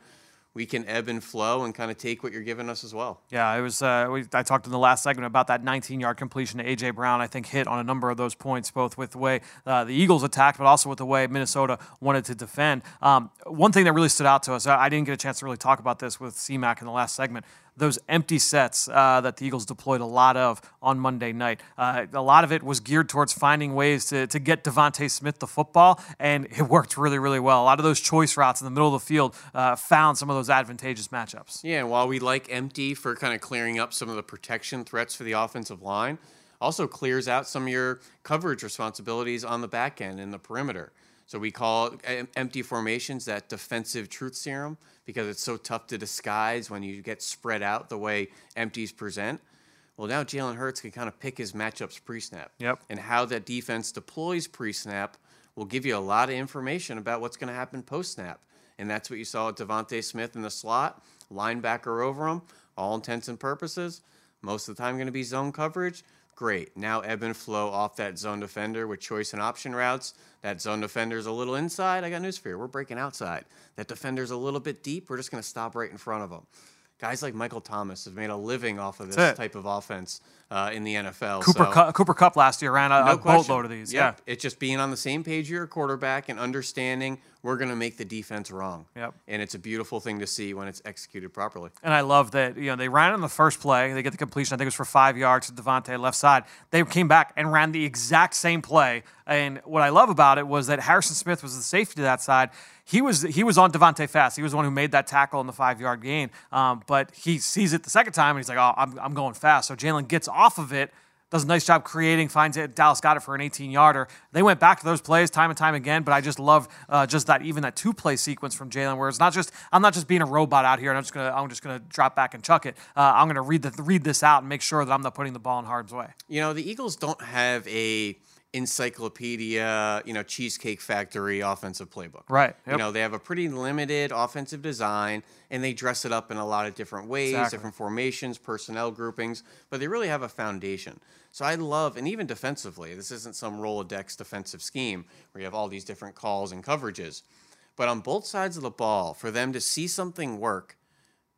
we can ebb and flow and kind of take what you're giving us as well. Yeah, it was. Uh, we, I talked in the last segment about that 19-yard completion to AJ Brown. I think hit on a number of those points, both with the way uh, the Eagles attacked, but also with the way Minnesota wanted to defend. Um, one thing that really stood out to us, I I didn't get a chance to really talk about this with CMAC in the last segment. Those empty sets uh, that the Eagles deployed a lot of on Monday night. Uh, a lot of it was geared towards finding ways to, to get DeVonta Smith the football, and it worked really, really well. A lot of those choice routes in the middle of the field uh, found some of those advantageous matchups. Yeah, and while we like empty for kind of clearing up some of the protection threats for the offensive line, also clears out some of your coverage responsibilities on the back end and the perimeter. So we call empty formations that defensive truth serum because it's so tough to disguise when you get spread out the way empties present. Well, now Jalen Hurts can kind of pick his matchups pre-snap. Yep. And how that defense deploys pre-snap will give you a lot of information about what's going to happen post-snap. And that's what you saw with DeVonta Smith in the slot, linebacker over him, all intents and purposes. Most of the time going to be zone coverage. Great. Now ebb and flow off that zone defender with choice and option routes. That zone defender's a little inside. I got news for you. We're breaking outside. That defender's a little bit deep. We're just going to stop right in front of him. Guys like Michael Thomas have made a living off of this type of offense uh, in the NFL. Cooper, so, Kupp, Cooper Kupp last year ran a, no a boatload of these. Yep. Yeah. It's just being on the same page of your quarterback and understanding we're going to make the defense wrong. Yep. And it's a beautiful thing to see when it's executed properly. And I love that you know they ran on the first play. They get the completion. I think it was for five yards to DeVonta left side. They came back and ran the exact same play. And what I love about it was that Harrison Smith was the safety to that side. He was he was on DeVonta fast. He was the one who made that tackle in the five yard gain. Um, but he sees it the second time and he's like, oh, I'm, I'm going fast. So Jalen gets off of it. Does a nice job creating, finds it. Dallas got it for an 18 yarder. They went back to those plays time and time again, but I just love uh, just that even that two play sequence from Jalen, where it's not just I'm not just being a robot out here and I'm just gonna I'm just gonna drop back and chuck it. Uh, I'm gonna read the read this out and make sure that I'm not putting the ball in harm's way. You know, the Eagles don't have a encyclopedia, you know, cheesecake factory offensive playbook. Right, You know, they have a pretty limited offensive design and they dress it up in a lot of different ways, Exactly. different formations, personnel groupings, but they really have a foundation. So I love, and even defensively, this isn't some Rolodex defensive scheme where you have all these different calls and coverages. But on both sides of the ball, for them to see something work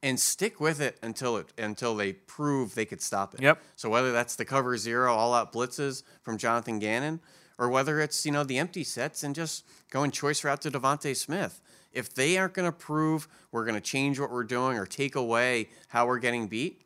and stick with it until it until they prove they could stop it. Yep. So whether that's the cover zero all out blitzes from Jonathan Gannon, or whether it's you know the empty sets and just going choice route to DeVonta Smith, if they aren't going to prove we're going to change what we're doing or take away how we're getting beat,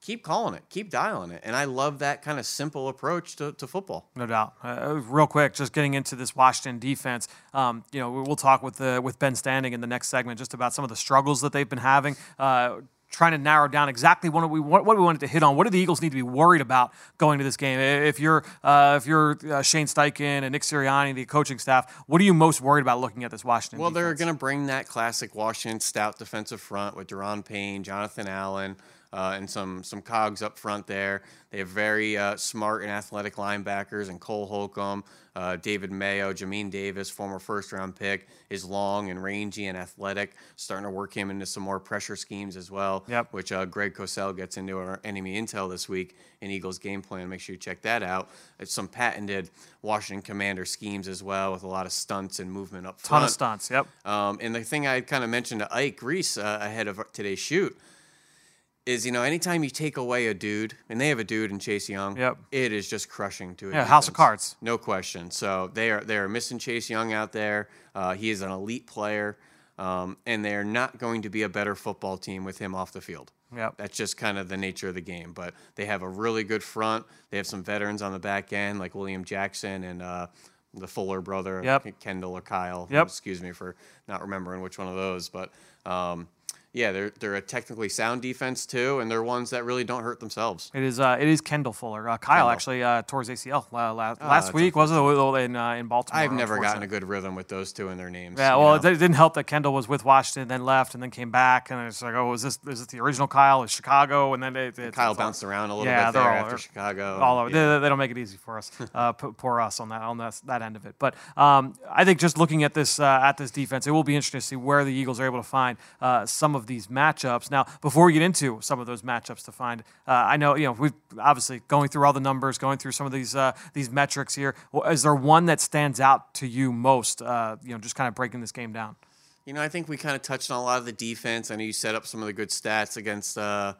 keep calling it, keep dialing it, and I love that kind of simple approach to, to football. No doubt. Uh, real quick, just getting into this Washington defense. Um, you know, we'll talk with the with Ben Standig in the next segment just about some of the struggles that they've been having. Uh, trying to narrow down exactly what we what, we wanted to hit on. What do the Eagles need to be worried about going to this game? If you're uh, if you're uh, Shane Steichen and Nick Sirianni, the coaching staff, what are you most worried about looking at this Washington? Well, they're going to bring that classic Washington stout defensive front with Daron Payne, Jonathan Allen, uh, and some some cogs up front there. They have very uh, smart and athletic linebackers, and Cole Holcomb, uh, David Mayo, Jamin Davis, former first round pick, is long and rangy and athletic. Starting to work him into some more pressure schemes as well, Yep. which uh, Greg Cosell gets into our enemy intel this week in Eagles game plan. Make sure you check that out. It's some patented Washington Commander schemes as well, with a lot of stunts and movement up front. ton of stunts. Yep. Um, and the thing I kind of mentioned to Ike Reese uh, ahead of today's shoot is, you know, anytime you take away a dude, and they have a dude in Chase Young, Yep. it is just crushing to a Yeah, house of cards. No question. So they are they are missing Chase Young out there. Uh, he is an elite player, um, and they're not going to be a better football team with him off the field. Yep. That's just kind of the nature of the game. But they have a really good front. They have some veterans on the back end, like William Jackson and uh, the Fuller brother, Yep. Kendall or Kyle. Yep. Excuse me for not remembering which one of those. But um, yeah, they're they're a technically sound defense too, and they're ones that really don't hurt themselves. It is. Uh, it is Kendall Fuller. Uh, Kyle Kendall. actually uh, tore his ACL last, Ah, last week. Was it in uh, in Baltimore? I've never gotten a good rhythm with those two in their names. Yeah, well, know? it didn't help that Kendall was with Washington, then left, and then came back, and it's like, oh, is this is this the original Kyle? Is Chicago? And then it, it's, Kyle bounced around a little Yeah, bit there all after Chicago. all over. Yeah. They, they don't make it easy for us, uh, poor us on that on that, that end of it. But um, I think just looking at this uh, at this defense, it will be interesting to see where the Eagles are able to find uh, some of these matchups. Now, before we get into some of those matchups to find, uh, I know you know we've obviously going through all the numbers, going through some of these uh, these metrics here. Well, Is there one that stands out to you most? Uh, you know, just kind of breaking this game down. You know, I think we kind of touched on a lot of the defense. I know you set up some of the good stats against uh,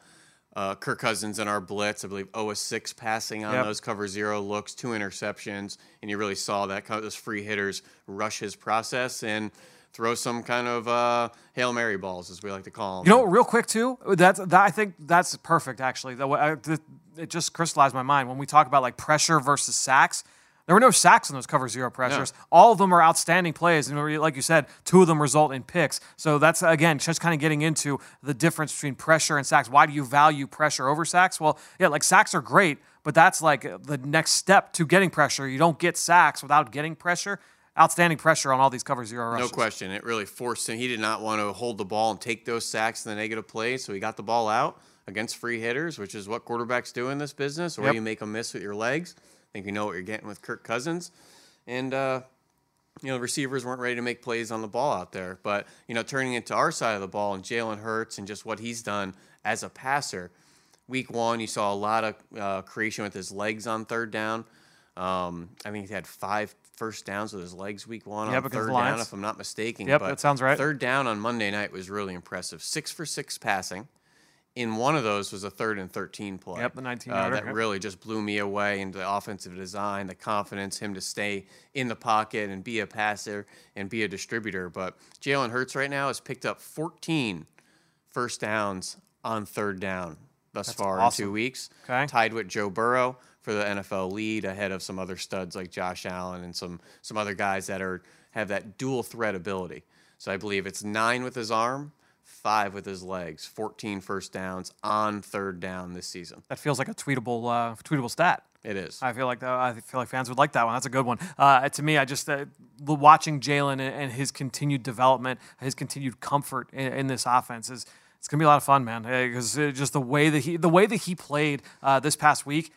uh, Kirk Cousins in our blitz. I believe 0 6 passing on Yep. those cover zero looks, two interceptions, and you really saw that kind of those free hitters rush his process and throw some kind of uh, hail mary balls, as we like to call them. You know, real quick too. That's that, I think that's perfect. Actually, the I, th- it just crystallized my mind when we talk about like pressure versus sacks. There were no sacks in those cover zero pressures. All of them are outstanding plays, and like you said, two of them result in picks. So that's again just kind of getting into the difference between pressure and sacks. Why do you value pressure over sacks? Well, yeah, like sacks are great, but that's like the next step to getting pressure. You don't get sacks without getting pressure. Outstanding pressure on all these cover zero rushes. No question. It really forced him. He did not want to hold the ball and take those sacks in the negative plays, so he got the ball out against free hitters, which is what quarterbacks do in this business, or Yep. you make them miss with your legs. I think you know what you're getting with Kirk Cousins. And, uh, you know, receivers weren't ready to make plays on the ball out there. But, you know, turning it to our side of the ball and Jalen Hurts and just what he's done as a passer, week one, you saw a lot of uh, creation with his legs on third down. Um, I think he had five first downs with his legs week one Yep, on third the down, Lions. if I'm not mistaken. Yep, but that sounds right. Third down on Monday night was really impressive. Six for six passing. In one of those was a third and 13 play. Yep, the 19 uh, That yep. really just blew me away into the offensive design, the confidence, him to stay in the pocket and be a passer and be a distributor. But Jalen Hurts right now has picked up 14 first downs on third down thus far awesome. in two weeks. Okay. Tied with Joe Burrow for the NFL lead ahead of some other studs like Josh Allen and some some other guys that are have that dual threat ability. So I believe it's nine with his arm, five with his legs, 14 first downs on third down this season. That feels like a tweetable uh, tweetable stat. It is. I feel like that, I feel like fans would like that one. That's a good one. Uh, to me, I just uh, watching Jalen and, and his continued development, his continued comfort in, in this offense is it's gonna be a lot of fun, man. Because just the way that he the way that he played uh, this past week,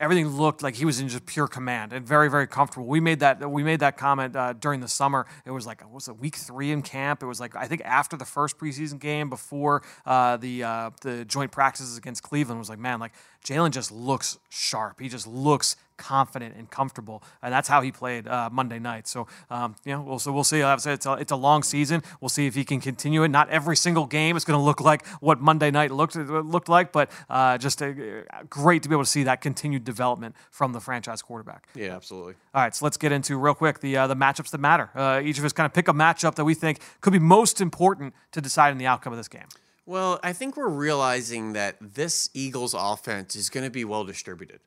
everything looked like he was in just pure command and very very comfortable. We made that we made that comment uh, during the summer. It was like was it week three in camp? It was like I think after the first preseason game before uh, the uh, the joint practices against Cleveland was like man like Jalen just looks sharp. He just looks confident and comfortable, and that's how he played uh, Monday night. So, um, you know, we'll, so we'll see. It's a, it's a long season. We'll see if he can continue it. Not every single game is going to look like what Monday night looked looked like, but uh, just a, great to be able to see that continued development from the franchise quarterback. Yeah, absolutely. All right, so let's get into real quick the uh, the matchups that matter. Uh, each of us kind of pick a matchup that we think could be most important to deciding the outcome of this game. Well, I think we're realizing that this Eagles offense is going to be well distributed.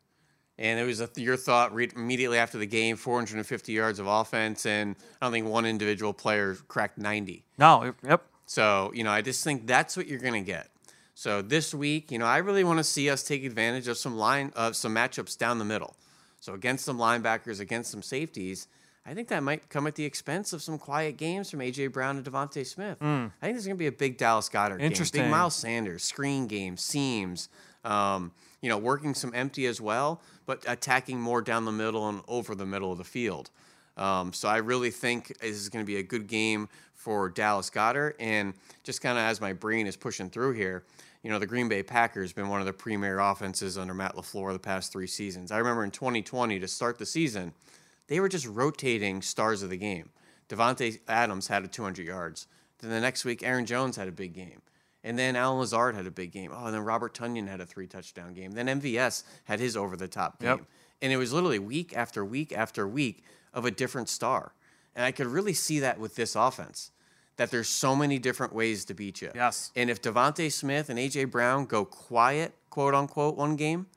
And it was a, your thought re- immediately after the game 450 yards of offense, and I don't think one individual player cracked 90. No, yep. So, you know, I just think that's what you're going to get. So this week, you know, I really want to see us take advantage of some line of some matchups down the middle. So against some linebackers, against some safeties, I think that might come at the expense of some quiet games from AJ Brown and DeVonta Smith. Mm. I think there's going to be a big Dallas Goedert Interesting. game, big Miles Sanders screen game, seams. Um, you know, working some empty as well, but attacking more down the middle and over the middle of the field. Um, so I really think this is going to be a good game for Dallas Goedert. And just kind of as my brain is pushing through here, you know, the Green Bay Packers been one of the premier offenses under Matt LaFleur the past three seasons. I remember in 2020 to start the season – they were just rotating stars of the game. Davante Adams had a 200 yards. Then the next week, Aaron Jones had a big game. And then Allen Lazard had a big game. Oh, and then Robert Tonyan had a three touchdown game. Then MVS had his over the top game. Yep. And it was literally week after week after week of a different star. And I could really see that with this offense, that there's so many different ways to beat you. Yes. And if DeVonta Smith and AJ Brown go quiet, quote unquote, one game,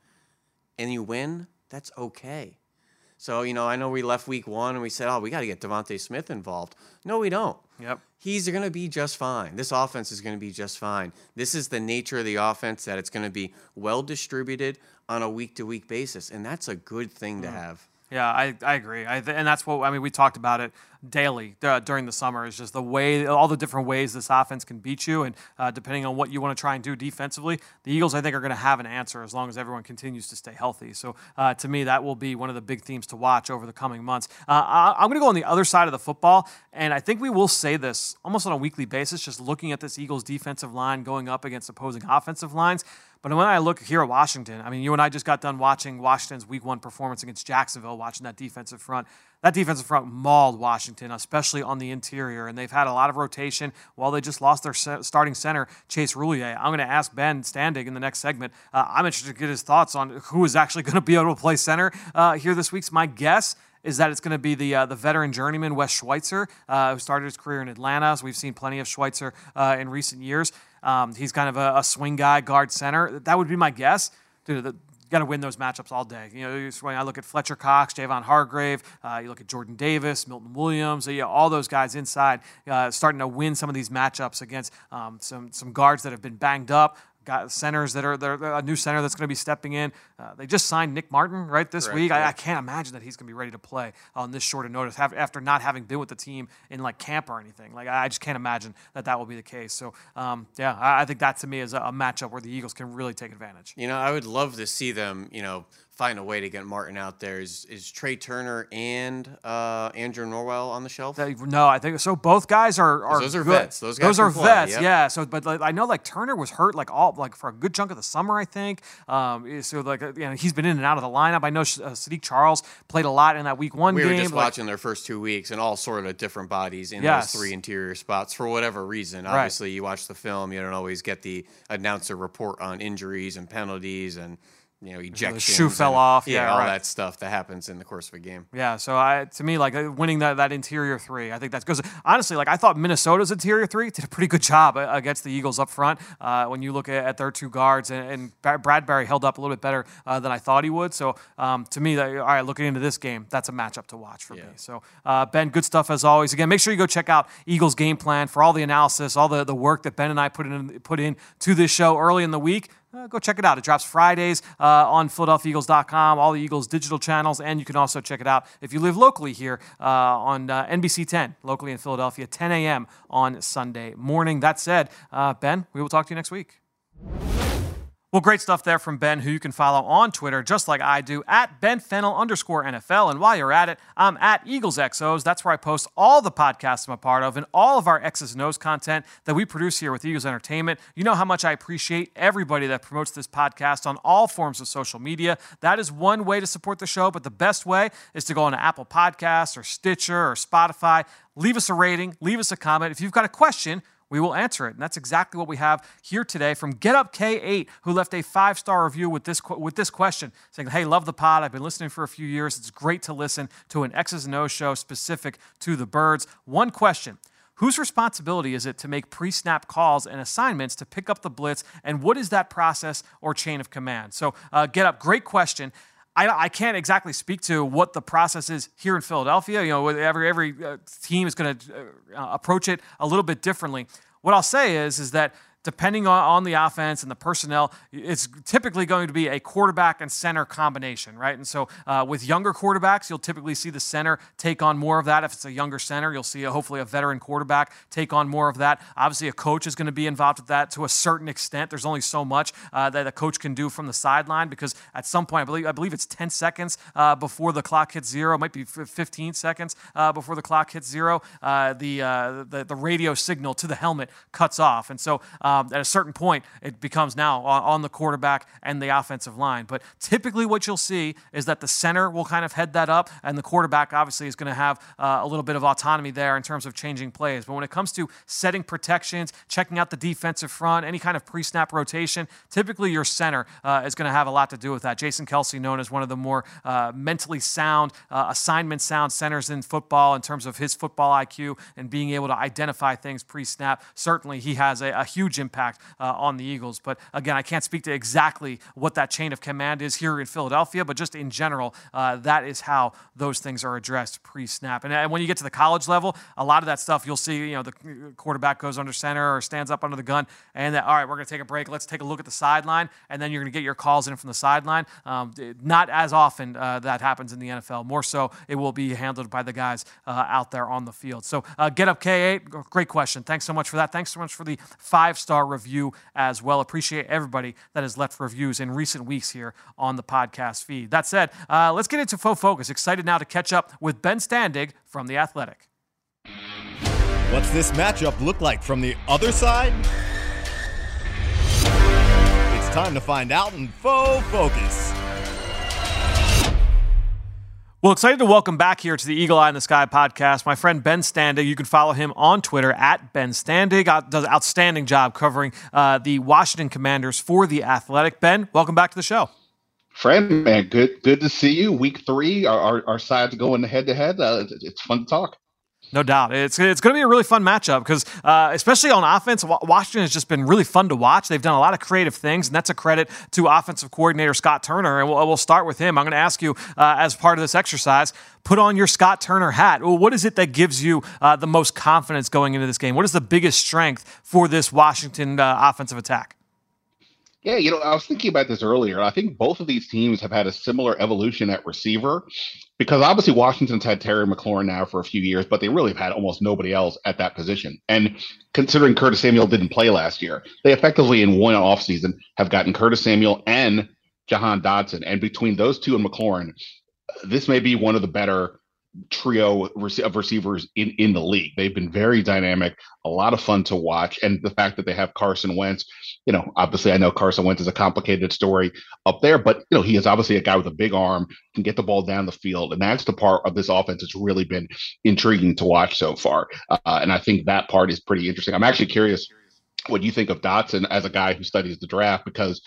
and you win, that's okay. So, you know, I know we left week one and we said, oh, we got to get DeVonta Smith involved. No, we don't. Yep. He's going to be just fine. This offense is going to be just fine. This is the nature of the offense that it's going to be well distributed on a week to week basis. And that's a good thing to mm. have. Yeah, I, I agree. I, and that's what, I mean, we talked about it daily uh, during the summer is just the way, all the different ways this offense can beat you. And uh, depending on what you want to try and do defensively, the Eagles, I think, are going to have an answer as long as everyone continues to stay healthy. So uh, to me, that will be one of the big themes to watch over the coming months. Uh, I'm going to go on the other side of the football. And I think we will say this almost on a weekly basis, just looking at this Eagles defensive line going up against opposing offensive lines. But when I look here at Washington, I mean, you and I just got done watching Washington's week one performance against Jacksonville, watching that defensive front. That defensive front mauled Washington, especially on the interior, and they've had a lot of rotation while they just lost their starting center, Chase Roullier. I'm going to ask Ben Standig in the next segment. Uh, I'm interested to get his thoughts on who is actually going to be able to play center uh, here this week. My guess is that it's going to be the uh, the veteran journeyman Wes Schweitzer, uh, who started his career in Atlanta. So we've seen plenty of Schweitzer uh, in recent years. Um, he's kind of a, a, swing guy, guard center. That would be my guess. Dude, the, got to win those matchups all day. You know, when I look at Fletcher Cox, Javon Hargrave, uh, you look at Jordan Davis, Milton Williams, you all those guys inside uh, starting to win some of these matchups against um, some some guards that have been banged up got centers that are there a new center that's going to be stepping in. Uh, they just signed Nick Martin right this Correct, week. I, I, can't imagine that he's going to be ready to play on this short of notice after not having been with the team in like camp or anything. Like I just can't imagine that that will be the case. So um, yeah, I, I, think that to me is a, a matchup where the Eagles can really take advantage. You know, I would love to see them. You know find a way to get Martin out there. Is is Trai Turner and uh, Andrew Norwell on the shelf? No, I think so. Both guys are, are those are good. vets. Those guys those are play, vets. Yep. Yeah. So, but like, I know like Turner was hurt like all like for a good chunk of the summer. I think. Um, so like you know he's been in and out of the lineup. I know uh, Saahdiq Charles played a lot in that week one we game. We were just like, watching their first two weeks and all sort of different bodies in yes. those three interior spots for whatever reason. Obviously, right. you watch the film, you don't always get the announcer report on injuries and penalties and you know, ejection. shoe fell off. Yeah, yeah all right. that stuff that happens in the course of a game. Yeah, so I, to me, like uh, winning that, that interior three, I think that's because honestly, like I thought Minnesota's interior three did a pretty good job uh, against the Eagles up front. Uh, when you look at, at, their two guards, and, and, Bradbury held up a little bit better uh, than I thought he would. So um, to me, all right, looking into this game, that's a matchup to watch for yeah. me. So uh, Ben, good stuff as always. Again, make sure you go check out Eagles game plan for all the analysis, all the, the work that Ben and I put in put in to this show early in the week uh, go check it out. It drops Fridays uh, on PhiladelphiaEagles.com, all the Eagles digital channels, and you can also check it out if you live locally here uh, on uh, NBC 10, locally in Philadelphia, 10 a.m. on Sunday morning. That said, uh, Ben, we will talk to you next week. Well, great stuff there from Ben, who you can follow on Twitter, just like I do, at Ben Fennell underscore NFL. And while you're at it, I'm at Eagles XOs. That's where I post all the podcasts I'm a part of and all of our X's and O's content that we produce here with Eagles Entertainment. You know how much I appreciate everybody that promotes this podcast on all forms of social media. That is one way to support the show, but the best way is to go on Apple Podcasts or Stitcher or Spotify. Leave us a rating, leave us a comment. If you've got a question, we will answer it. And that's exactly what we have here today from Get Up K8, who left a five star review with this, with this question saying, Hey, love the pod. I've been listening for a few years. It's great to listen to an X's and O's show specific to the birds. One question. Whose responsibility is it to make pre snap calls and assignments to pick up the blitz? And what is that process or chain of command? So, uh, get up, great question. I, I can't exactly speak to what the process is here in Philadelphia. You know, every every uh, team is going to uh, approach it a little bit differently. What I'll say is is that depending on, on the offense and the personnel, it's typically going to be a quarterback and center combination, right? And so uh, with younger quarterbacks, you'll typically see the center take on more of that. If it's a younger center, you'll see a, hopefully a veteran quarterback take on more of that. Obviously, a coach is going to be involved with that to a certain extent. There's only so much uh, that a coach can do from the sideline because at some point, I believe, I believe it's 10 seconds uh, before the clock hits zero. It might be 15 seconds uh, before the clock hits zero. Uh, the, uh, the, the radio signal to the helmet cuts off. And so at a certain point, it becomes now on, the quarterback and the offensive line. But typically, what you'll see is that the center will kind of head that up, and the quarterback obviously is going to have uh, a little bit of autonomy there in terms of changing plays. But when it comes to setting protections, checking out the defensive front, any kind of pre snap rotation, typically your center uh, is going to have a lot to do with that. Jason Kelce, known as one of the more uh, mentally sound, uh, assignment sound centers in football in terms of his football IQ and being able to identify things pre snap, certainly he has a, a huge impact uh, on the Eagles. But again, I can't speak to exactly what that chain of command is here in Philadelphia, but just in general, uh, that is how those things are addressed pre-snap. And, and, when you get to the college level, a lot of that stuff you'll see, you know, the quarterback goes under center or stands up under the gun, and that, all right, we're going to take a break. Let's take a look at the sideline, and then you're going to get your calls in from the sideline. Um, not as often uh, that happens in the NFL. More so, it will be handled by the guys uh, out there on the field. So, uh, get up K8. Great question. Thanks so much for that. Thanks so much for the five star review as well. Appreciate everybody that has left reviews in recent weeks here on the podcast feed. That said, uh, let's get into Foe Focus. Excited now to catch up with Ben Standig from The Athletic. What's this matchup look like from the other side? It's time to find out in Foe Focus. Well, excited to welcome back here to the Eagle Eye in the Sky podcast my friend Ben Standig. You can follow him on Twitter at Ben Standig. Does an outstanding job covering uh, the Washington Commanders for the Athletic. Ben, welcome back to the show. Friend, man, good good to see you. Week three, our our, our sides going head to head. It's fun to talk. No doubt. It's, it's going to be a really fun matchup because, uh, especially on offense, Washington has just been really fun to watch. They've done a lot of creative things, and that's a credit to offensive coordinator Scott Turner. And we'll, we'll start with him. I'm going to ask you, uh, as part of this exercise, put on your Scott Turner hat. Well, what is it that gives you uh, the most confidence going into this game? What is the biggest strength for this Washington uh, offensive attack? Yeah, you know, I was thinking about this earlier. I think both of these teams have had a similar evolution at receiver because obviously Washington's had Terry McLaurin now for a few years, but they really have had almost nobody else at that position. And considering Curtis Samuel didn't play last year, they effectively in one offseason have gotten Curtis Samuel and Jahan Dotson. And between those two and McLaurin, this may be one of the better trio of receivers in, in the league. They've been very dynamic, a lot of fun to watch. And the fact that they have Carson Wentz, you know, obviously I know Carson Wentz is a complicated story up there, but, you know, he is obviously a guy with a big arm, can get the ball down the field. And that's the part of this offense that's really been intriguing to watch so far. Uh, and I think that part is pretty interesting. I'm actually curious what you think of Dotson as a guy who studies the draft because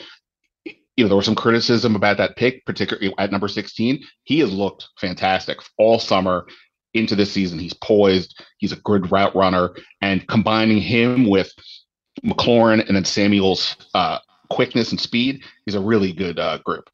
you know, there was some criticism about that pick, particularly at number 16. He has looked fantastic all summer into this season. He's poised, he's a good route runner, and combining him with McLaurin and then Samuel's uh, quickness and speed, he's a really good uh, group.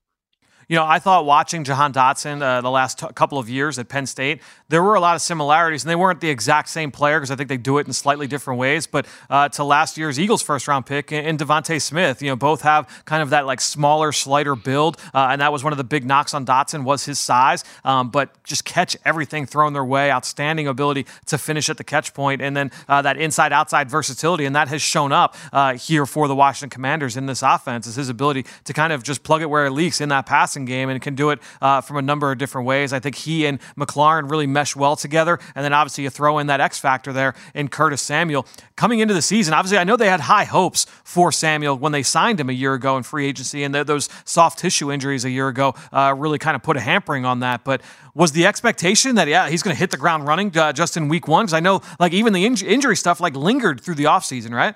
You know, I thought watching Jahan Dotson uh, the last t- couple of years at Penn State, there were a lot of similarities, and they weren't the exact same player because I think they do it in slightly different ways. But uh, to last year's Eagles first round pick and DeVonta Smith, you know, both have kind of that like smaller, slighter build, uh, and that was one of the big knocks on Dotson was his size. Um, but just catch everything thrown their way, outstanding ability to finish at the catch point, and then uh, that inside-outside versatility, and that has shown up uh, here for the Washington Commanders in this offense is his ability to kind of just plug it where it leaks in that passing game, and can do it uh, from a number of different ways. I think he and McLaurin really mesh well together, and then obviously you throw in that X factor there in Curtis Samuel coming into the season. Obviously, I know they had high hopes for Samuel when they signed him a year ago in free agency, and those soft tissue injuries a year ago uh, really kind of put a hampering on that. But was the expectation that yeah he's going to hit the ground running uh, just in week one? Because I know like even the in- injury stuff like lingered through the offseason, right?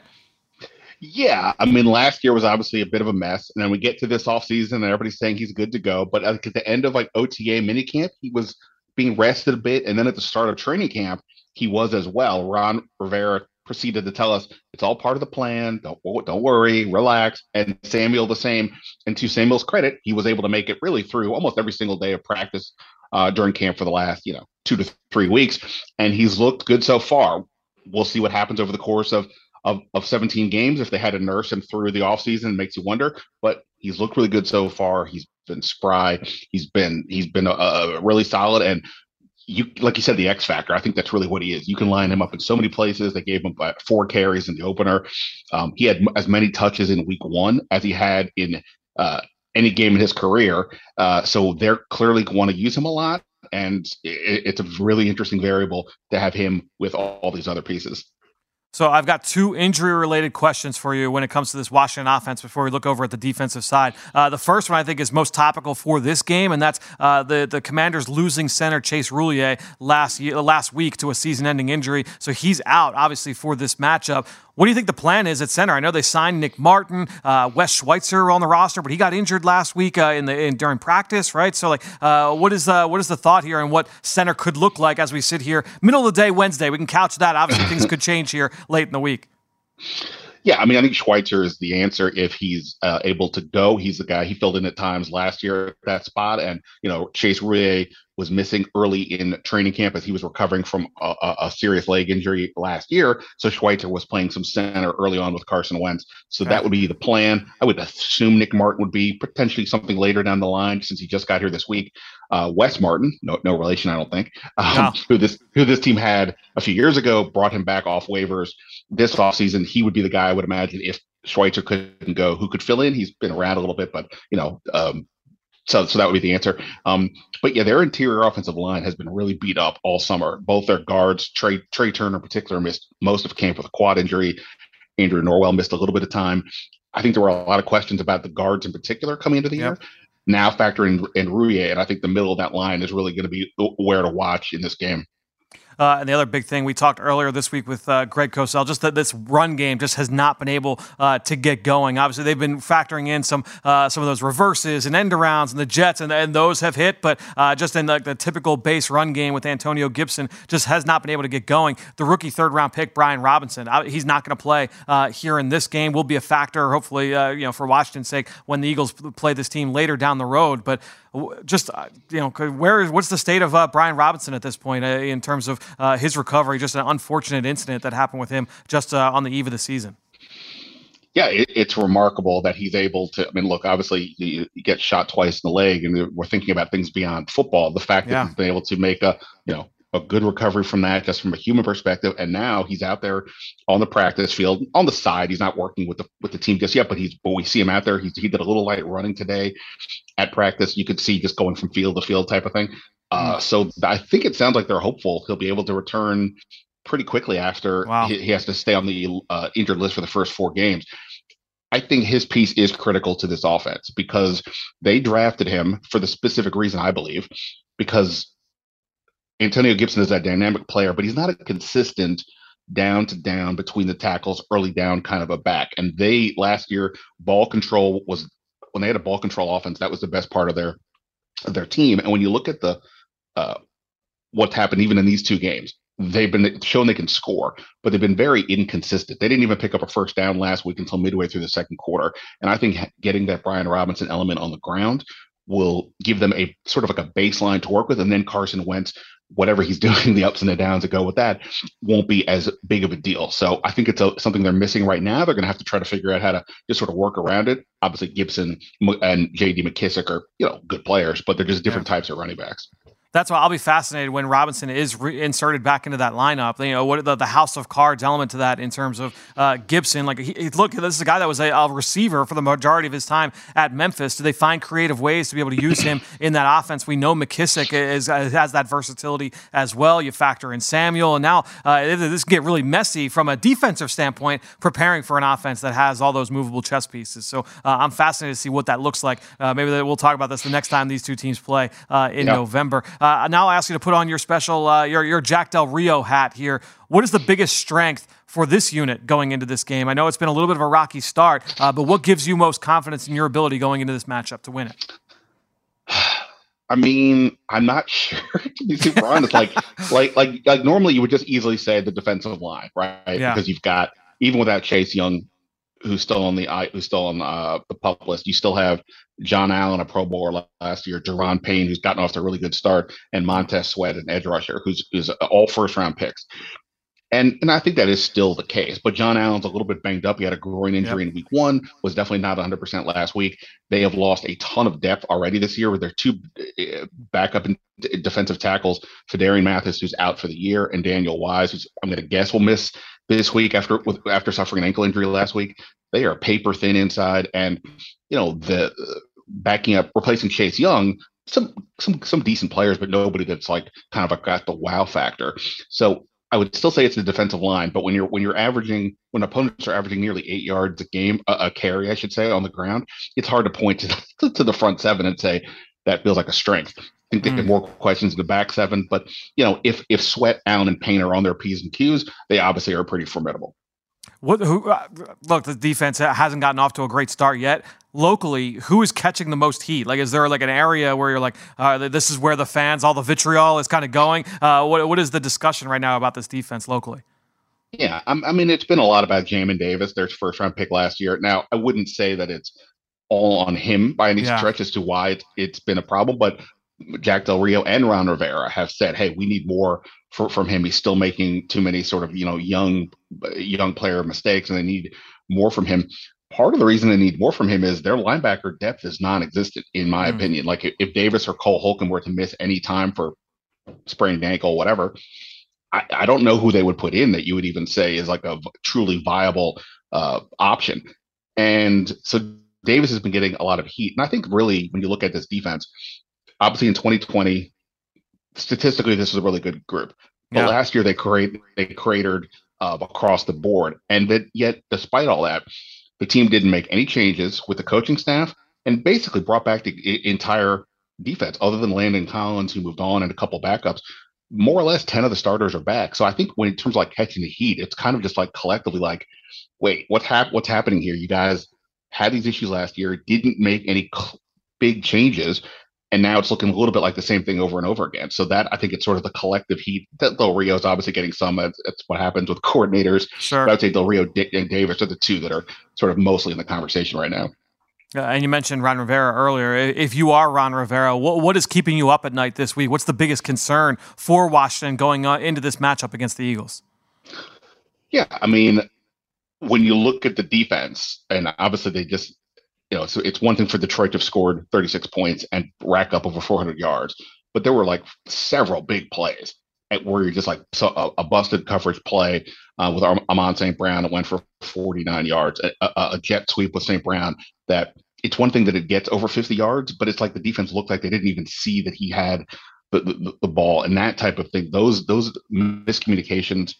Yeah, I mean, last year was obviously a bit of a mess, and then we get to this offseason, and everybody's saying he's good to go. But at the end of like OTA minicamp, he was being rested a bit, and then at the start of training camp, he was as well. Ron Rivera proceeded to tell us it's all part of the plan. Don't don't worry, relax. And Samuel the same. And to Samuel's credit, he was able to make it really through almost every single day of practice uh, during camp for the last you know two to three weeks, and he's looked good so far. We'll see what happens over the course of of, of 17 games if they had to nurse him through the offseason makes you wonder but he's looked really good so far he's been spry he's been he's been a, a really solid and you like you said the X factor. I think that's really what he is. You can line him up in so many places. They gave him uh, four carries in the opener. Um, he had as many touches in week one as he had in uh, any game in his career. Uh, so they're clearly going to use him a lot, and it, it's a really interesting variable to have him with all, all these other pieces. So I've got two injury-related questions for you when it comes to this Washington offense. Before we look over at the defensive side, uh, the first one I think is most topical for this game, and that's uh, the the Commanders losing center Chase Roullier last year, last week to a season-ending injury. So he's out, obviously, for this matchup. What do you think the plan is at center? I know they signed Nick Martin, uh, Wes Schweitzer on the roster, but he got injured last week uh, in the in, during practice, right? So, like, uh, what is uh, what is the thought here, and what center could look like as we sit here, middle of the day, Wednesday? We can couch that. Obviously, things could change here late in the week. Yeah, I mean, I think Schweitzer is the answer if he's uh, able to go. He's the guy he filled in at times last year at that spot, and you know Chase Roullier was missing early in training camp as he was recovering from a, a, serious leg injury last year. So Schweitzer was playing some center early on with Carson Wentz. So okay. that would be the plan. I would assume Nick Martin would be potentially something later down the line since he just got here this week. Uh, Wes Martin, no, no relation, I don't think, um, no. who this who this team had a few years ago, brought him back off waivers this offseason. He would be the guy I would imagine if Schweitzer couldn't go, who could fill in. He's been around a little bit, but you know, um, so, so that would be the answer. Um, but yeah, their interior offensive line has been really beat up all summer. Both their guards, Trai Trai Turner in particular, missed most of camp with a quad injury. Andrew Norwell missed a little bit of time. I think there were a lot of questions about the guards in particular coming into the yep. year. Now factoring in, in Roullier, and I think the middle of that line is really going to be where to watch in this game. Uh, and the other big thing we talked earlier this week with uh, Greg Cosell, just that this run game just has not been able uh, to get going. Obviously, they've been factoring in some uh, some of those reverses and end arounds and the jets, and, and those have hit. But uh, just in the, the, typical base run game with Antonio Gibson, just has not been able to get going. The rookie third round pick Brian Robinson, uh, he's not going to play here in this game. Will be a factor, hopefully, you know, for Washington's sake when the Eagles play this team later down the road. But just uh, you know where is what's the state of uh, Brian Robinson at this point uh, in terms of uh, his recovery? Just an unfortunate incident that happened with him just uh, on the eve of the season. Yeah, it, it's remarkable that he's able to. I mean, look, obviously he, he, gets shot twice in the leg, and we're thinking about things beyond football. The fact yeah. that he's been able to make a you know a good recovery from that, just from a human perspective. And now he's out there on the practice field on the side. He's not working with the with the team just yet, but he's but we see him out there. He's, he did a little light running today at practice. You could see just going from field to field type of thing. Uh, mm. so I think it sounds like they're hopeful he'll be able to return pretty quickly after wow. he, he, has to stay on the uh, injured list for the first four games. I think his piece is critical to this offense because they drafted him for the specific reason I believe because Antonio Gibson is that dynamic player, but he's not a consistent down to down between the tackles, early down kind of a back. And they last year ball control was when they had a ball control offense, that was the best part of their of their team. And when you look at the uh, what's happened even in these two games, they've been shown they can score, but they've been very inconsistent. They didn't even pick up a first down last week until midway through the second quarter. And I think getting that Brian Robinson element on the ground will give them a sort of like a baseline to work with, and then Carson Wentz, whatever he's doing, the ups and the downs that go with that, won't be as big of a deal. So I think it's a, something they're missing right now. They're going to have to try to figure out how to just sort of work around it. Obviously, Gibson and J.D. McKissic are you know good players, but they're just different yeah. types of running backs that's why I'll be fascinated when Robinson is reinserted back into that lineup. You know, what the, the house of cards element to that in terms of uh, Gibson. Like, he, look, this is a guy that was a, a, receiver for the majority of his time at Memphis. Do they find creative ways to be able to use him in that offense? We know McKissic is, uh, has that versatility as well. You factor in Samuel, and now uh, this can get really messy from a defensive standpoint, preparing for an offense that has all those movable chess pieces. So uh, I'm fascinated to see what that looks like. Uh, maybe we'll talk about this the next time these two teams play uh, in November. Uh, now I'll ask you to put on your special, uh, your, your Jack Del Rio hat here. What is the biggest strength for this unit going into this game? I know it's been a little bit of a rocky start, uh, but what gives you most confidence in your ability going into this matchup to win it? I mean, I'm not sure to be super honest. Like, like, like, like normally you would just easily say the defensive line, right? Yeah. Because you've got even without Chase Young, who's still on the who's still on uh, the pup list. You still have John Allen, a Pro Bowler last year, Daron Payne, who's gotten off to a really good start, and Montez Sweat, an edge rusher, who's who's all first round picks. And and I think that is still the case. But John Allen's a little bit banged up. He had a groin injury yep. in week one, was definitely not 100% last week. They have lost a ton of depth already this year with their two uh, backup and defensive tackles, Phidarian Mathis, who's out for the year, and Daniel Wise, who's I'm going to guess will miss this week after with, after suffering an ankle injury last week. They are paper thin inside, and you know the backing up, replacing Chase Young. Some some some decent players, but nobody that's like kind of got the wow factor. So I would still say it's the defensive line, but when you're when you're averaging when opponents are averaging nearly eight yards a game, a, a carry, I should say, on the ground, it's hard to point to the, to the front seven and say that feels like a strength. I think they mm. have more questions in the back seven, but you know, if if Sweat, Allen, and Payne are on their p's and q's, they obviously are pretty formidable. What? Who? Uh, look, the defense hasn't gotten off to a great start yet. Locally, who is catching the most heat? Like, is there like an area where you're like, uh, this is where the fans, all the vitriol is kind of going? Uh, what What is the discussion right now about this defense locally? Yeah, I'm, i mean, it's been a lot about Jamin Davis, their first round pick last year. Now, I wouldn't say that it's all on him by any yeah. stretch as to why it's, it's been a problem, but Jack Del Rio and Ron Rivera have said, "Hey, we need more for, from him. He's still making too many sort of you know young young player mistakes, and they need more from him." Part of the reason they need more from him is their linebacker depth is non-existent, in my mm. opinion. Like if Davis or Cole Holcomb were to miss any time for sprained ankle, whatever, I, I don't know who they would put in that you would even say is like a truly viable uh, option. And so Davis has been getting a lot of heat, and I think really when you look at this defense, obviously in 2020, statistically, this was a really good group. But yeah. last year they create they cratered uh, across the board, and that yet despite all that, the team didn't make any changes with the coaching staff and basically brought back the entire defense, other than Landon Collins who moved on and a couple backups. More or less, ten of the starters are back. So I think when in terms of like catching the heat, it's kind of just like collectively like, wait, what's hap- what's happening here? You guys had these issues last year, didn't make any cl- big changes, and now it's looking a little bit like the same thing over and over again. So that I think it's sort of the collective heat. That Del Rio is obviously getting some. That's, that's what happens with coordinators. Sure. I would say Del Rio, Dick, and Davis are the two that are sort of mostly in the conversation right now. Uh, and you mentioned Ron Rivera earlier. If you are Ron Rivera, what, what is keeping you up at night this week? What's the biggest concern for Washington going uh, into this matchup against the Eagles? Yeah, I mean, when you look at the defense, and obviously they just you know, so it's one thing for Detroit to have scored 36 points and rack up over 400 yards, but there were like several big plays where you're just like a, a busted coverage play uh, with Amon St. Brown that went for 49 yards, a, a, a jet sweep with St. Brown that it's one thing that it gets over 50 yards, but it's like the defense looked like they didn't even see that he had the, the, the ball and that type of thing. Those those miscommunications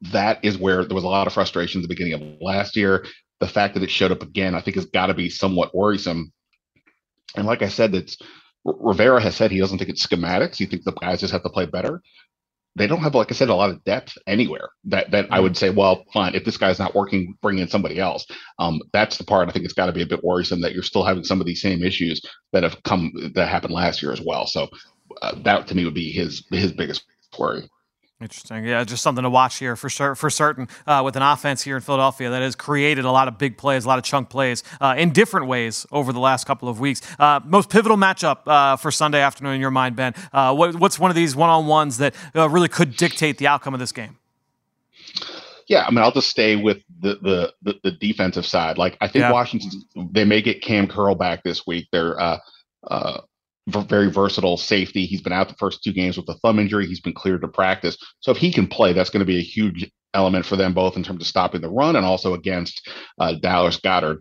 that is where there was a lot of frustration at the beginning of last year the fact that it showed up again, I think, has got to be somewhat worrisome. And like I said, that's Rivera has said he doesn't think it's schematics. He thinks the guys just have to play better. They don't have, like I said, a lot of depth anywhere. That that I would say, well, fine. If this guy's not working, bring in somebody else. Um, that's the part I think it's got to be a bit worrisome that you're still having some of these same issues that have come that happened last year as well. So uh, that to me would be his his biggest worry. Interesting. Yeah, just something to watch here for sure, for certain. Uh, with an offense here in Philadelphia that has created a lot of big plays, a lot of chunk plays uh, in different ways over the last couple of weeks. Uh, most pivotal matchup uh, for Sunday afternoon in your mind, Ben? Uh, what, what's one of these one-on-ones that uh, really could dictate the outcome of this game? Yeah, I mean, I'll just stay with the the the, the defensive side. Like, I think Yeah. Washington they may get Cam Curl back this week. They're uh, uh, very versatile safety. He's been out the first two games with a thumb injury. He's been cleared to practice. So if he can play, that's going to be a huge element for them both in terms of stopping the run and also against uh, Dallas Goedert.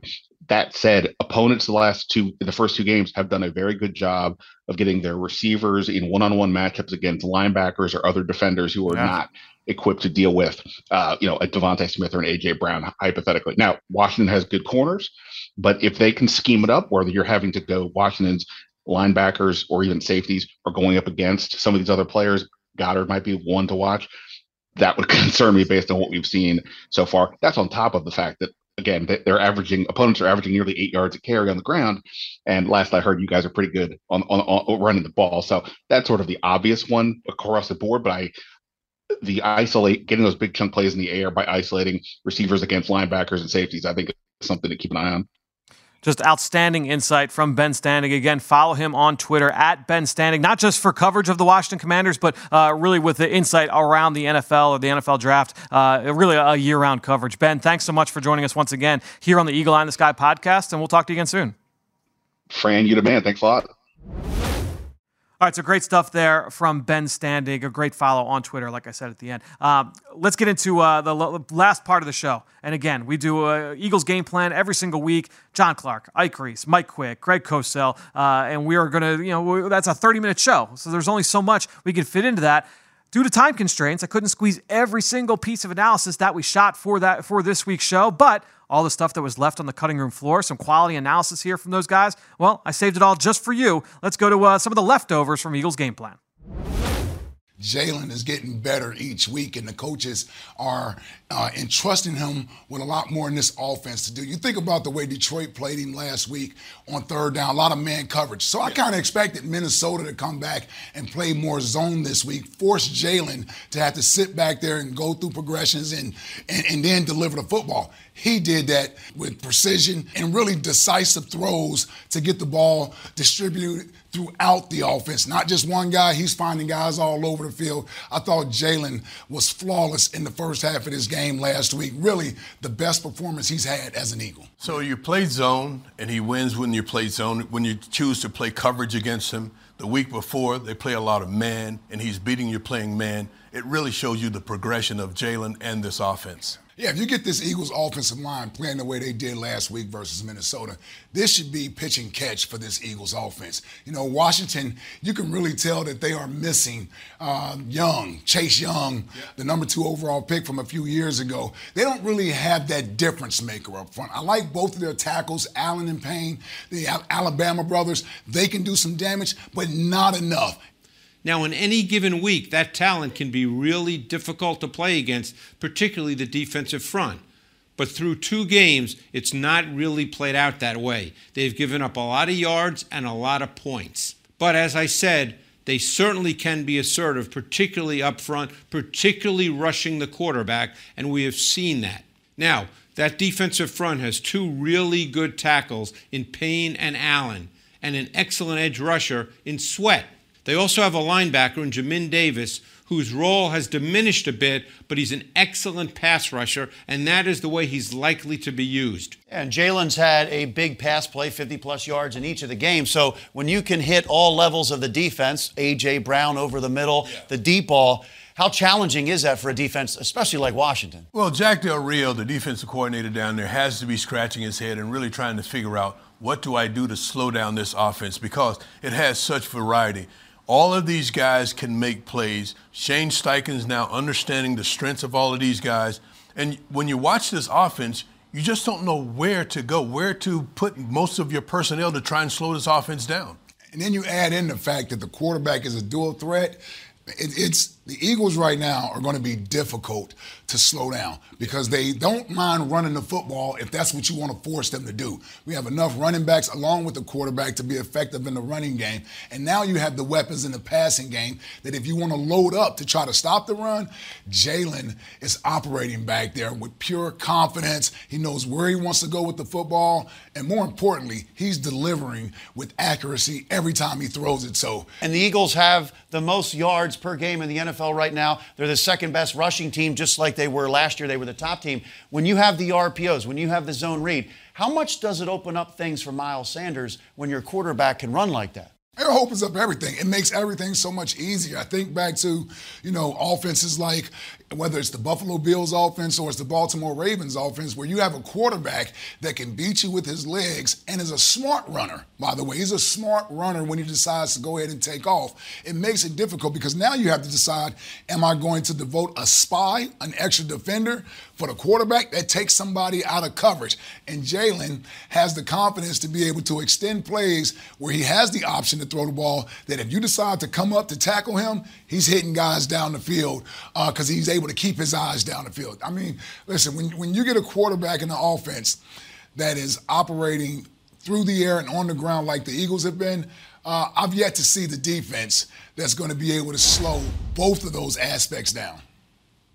That said, opponents the last two, the first two games have done a very good job of getting their receivers in one-on-one matchups against linebackers or other defenders who are Yeah. not equipped to deal with, uh, you know, a DeVonta Smith or an AJ Brown, hypothetically. Now, Washington has good corners, but if they can scheme it up, whether you're having to go Washington's linebackers or even safeties are going up against some of these other players, Goedert might be one to watch. That would concern me based on what we've seen so far. That's on top of the fact that again they- they're averaging opponents are averaging nearly eight yards a carry on the ground, and last I heard, you guys are pretty good on on, on running the ball. So that's sort of the obvious one across the board. But I the isolate getting those big chunk plays in the air by isolating receivers against linebackers and safeties, I think is something to keep an eye on. Just outstanding insight from Ben Standig. Again, follow him on Twitter at Ben Standig, not just for coverage of the Washington Commanders, but uh, really with the insight around the NFL or the NFL draft. Uh, really a year round coverage. Ben, thanks so much for joining us once again here on the Eagle Eye in the Sky podcast, and we'll talk to you again soon. Fran, you the man. Thanks a lot. All right, so great stuff there from Ben Standig. A great follow on Twitter, like I said at the end. Um, let's get into uh, the l- last part of the show. And again, we do a Eagles game plan every single week. John Clark, Ike Reese, Mike Quick, Greg Cosell, uh, and we are going to, you know, we- that's a 30 minute show. So there's only so much we can fit into that. Due to time constraints, I couldn't squeeze every single piece of analysis that we shot for that for this week's show, but all the stuff that was left on the cutting room floor, some quality analysis here from those guys. Well, I saved it all just for you. Let's go to uh, some of the leftovers from Eagles game plan. Jalen is getting better each week, and the coaches are uh, entrusting him with a lot more in this offense to do. You think about the way Detroit played him last week on third down, a lot of man coverage. So I kind of expected Minnesota to come back and play more zone this week, force Jalen to have to sit back there and go through progressions and, and, and then deliver the football. He did that with precision and really decisive throws to get the ball distributed throughout the offense. Not just one guy, he's finding guys all over the field. I thought Jalen was flawless in the first half of this game last week. Really the best performance he's had as an Eagle. So you play zone, and he wins when you play zone. When you choose to play coverage against him, the week before they play a lot of man, and he's beating you playing man. It really shows you the progression of Jalen and this offense. Yeah, if you get this Eagles offensive line playing the way they did last week versus Minnesota, this should be pitch and catch for this Eagles offense. You know, Washington, you can really tell that they are missing uh, Young, Chase Young, the number two overall pick from a few years ago. They don't really have that difference maker up front. I like both of their tackles, Allen and Payne, the Al- Alabama brothers. They can do some damage, but not enough. Now, in any given week, that talent can be really difficult to play against, particularly the defensive front. But through two games, it's not really played out that way. They've given up a lot of yards and a lot of points. But as I said, they certainly can be assertive, particularly up front, particularly rushing the quarterback, and we have seen that. Now, that defensive front has two really good tackles in Payne and Allen, and an excellent edge rusher in Sweat. They also have a linebacker in Jamin Davis, whose role has diminished a bit, but he's an excellent pass rusher, and that is the way he's likely to be used. And Jalen's had a big pass play, 50 plus yards in each of the games. So when you can hit all levels of the defense, A.J. Brown over the middle, the deep ball, how challenging is that for a defense, especially like Washington? Well, Jack Del Rio, the defensive coordinator down there, has to be scratching his head and really trying to figure out what do I do to slow down this offense because it has such variety. All of these guys can make plays. Shane Steichen's now understanding the strengths of all of these guys. And when you watch this offense, you just don't know where to go, where to put most of your personnel to try and slow this offense down. And then you add in the fact that the quarterback is a dual threat. It, it's the Eagles right now are going to be difficult to slow down because they don't mind running the football if that's what you want to force them to do. We have enough running backs along with the quarterback to be effective in the running game. And now you have the weapons in the passing game that if you want to load up to try to stop the run, Jalen is operating back there with pure confidence. He knows where he wants to go with the football. And more importantly, he's delivering with accuracy every time he throws it. So, and the Eagles have the most yards per game in the NFL right now. They're the second best rushing team, just like they were last year. They were the top team. When you have the RPOs, when you have the zone read, how much does it open up things for Miles Sanders when your quarterback can run like that? It opens up everything. It makes everything so much easier. I think back to, you know, offenses like whether it's the Buffalo Bills offense or it's the Baltimore Ravens offense, where you have a quarterback that can beat you with his legs and is a smart runner, by the way. He's a smart runner when he decides to go ahead and take off. It makes it difficult because now you have to decide am I going to devote a spy, an extra defender for the quarterback that takes somebody out of coverage? And Jalen has the confidence to be able to extend plays where he has the option to throw the ball that if you decide to come up to tackle him, he's hitting guys down the field because uh, he's able to keep his eyes down the field. I mean, listen, when, when you get a quarterback in the offense that is operating through the air and on the ground like the Eagles have been, uh, I've yet to see the defense that's going to be able to slow both of those aspects down.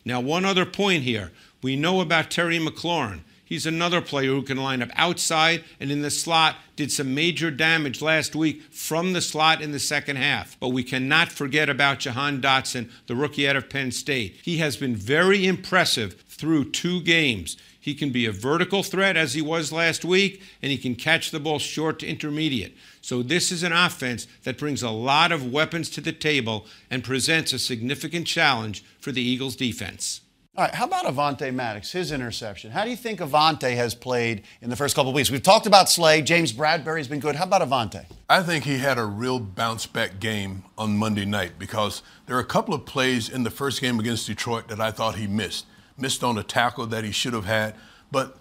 Now, one other point here. We know about Terry McLaurin. He's another player who can line up outside and in the slot, did some major damage last week from the slot in the second half. But we cannot forget about Jahan Dotson, the rookie out of Penn State. He has been very impressive through two games. He can be a vertical threat as he was last week, and he can catch the ball short to intermediate. So, this is an offense that brings a lot of weapons to the table and presents a significant challenge for the Eagles' defense. All right, how about Avonte Maddox, his interception? How do you think Avonte has played in the first couple of weeks? We've talked about Slay. James Bradberry's been good. How about Avonte? I think he had a real bounce back game on Monday night because there are a couple of plays in the first game against Detroit that I thought he missed. Missed on a tackle that he should have had. But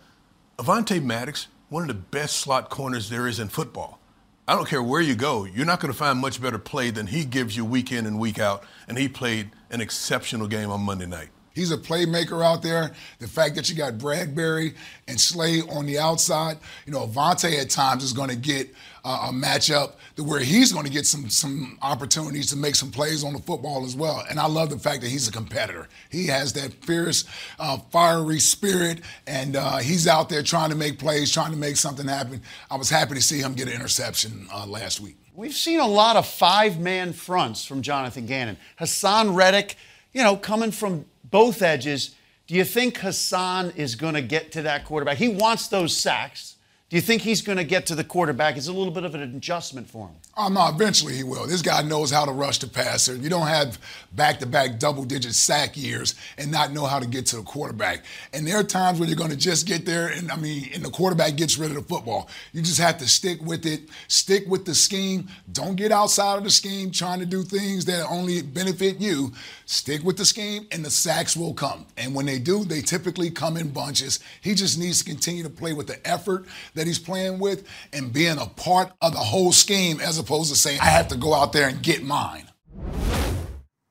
Avonte Maddox, one of the best slot corners there is in football. I don't care where you go, you're not going to find much better play than he gives you week in and week out. And he played an exceptional game on Monday night. He's a playmaker out there. The fact that you got Bradberry and Slay on the outside, you know, Avonte at times is going to get uh, a matchup to where he's going to get some some opportunities to make some plays on the football as well. And I love the fact that he's a competitor. He has that fierce, uh, fiery spirit, and uh, he's out there trying to make plays, trying to make something happen. I was happy to see him get an interception uh, last week. We've seen a lot of five-man fronts from Jonathan Gannon. Haason Reddick, you know, coming from both edges. Do you think Haason is going to get to that quarterback? He wants those sacks. Do you think he's going to get to the quarterback? It's a little bit of an adjustment for him. Oh, no, eventually he will. This guy knows how to rush the passer. You don't have back to back double digit sack years and not know how to get to the quarterback. And there are times when you're going to just get there, and I mean, and the quarterback gets rid of the football. You just have to stick with it, stick with the scheme. Don't get outside of the scheme trying to do things that only benefit you. Stick with the scheme, and the sacks will come. And when they do, they typically come in bunches. He just needs to continue to play with the effort he's playing with and being a part of the whole scheme as opposed to saying, I have to go out there and get mine.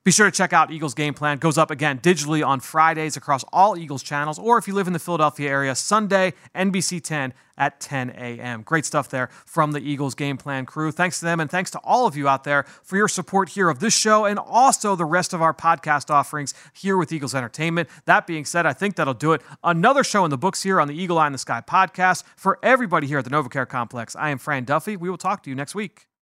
Be sure to check out Eagles Game Plan. Goes up again digitally on Fridays across all Eagles channels, or if you live in the Philadelphia area, Sunday, NBC 10 at 10 a.m. Great stuff there from the Eagles Game Plan crew. Thanks to them, and thanks to all of you out there for your support here of this show and also the rest of our podcast offerings here with Eagles Entertainment. That being said, I think that'll do it. Another show in the books here on the Eagle Eye in the Sky podcast. For everybody here at the NovaCare Complex, I am Fran Duffy. We will talk to you next week.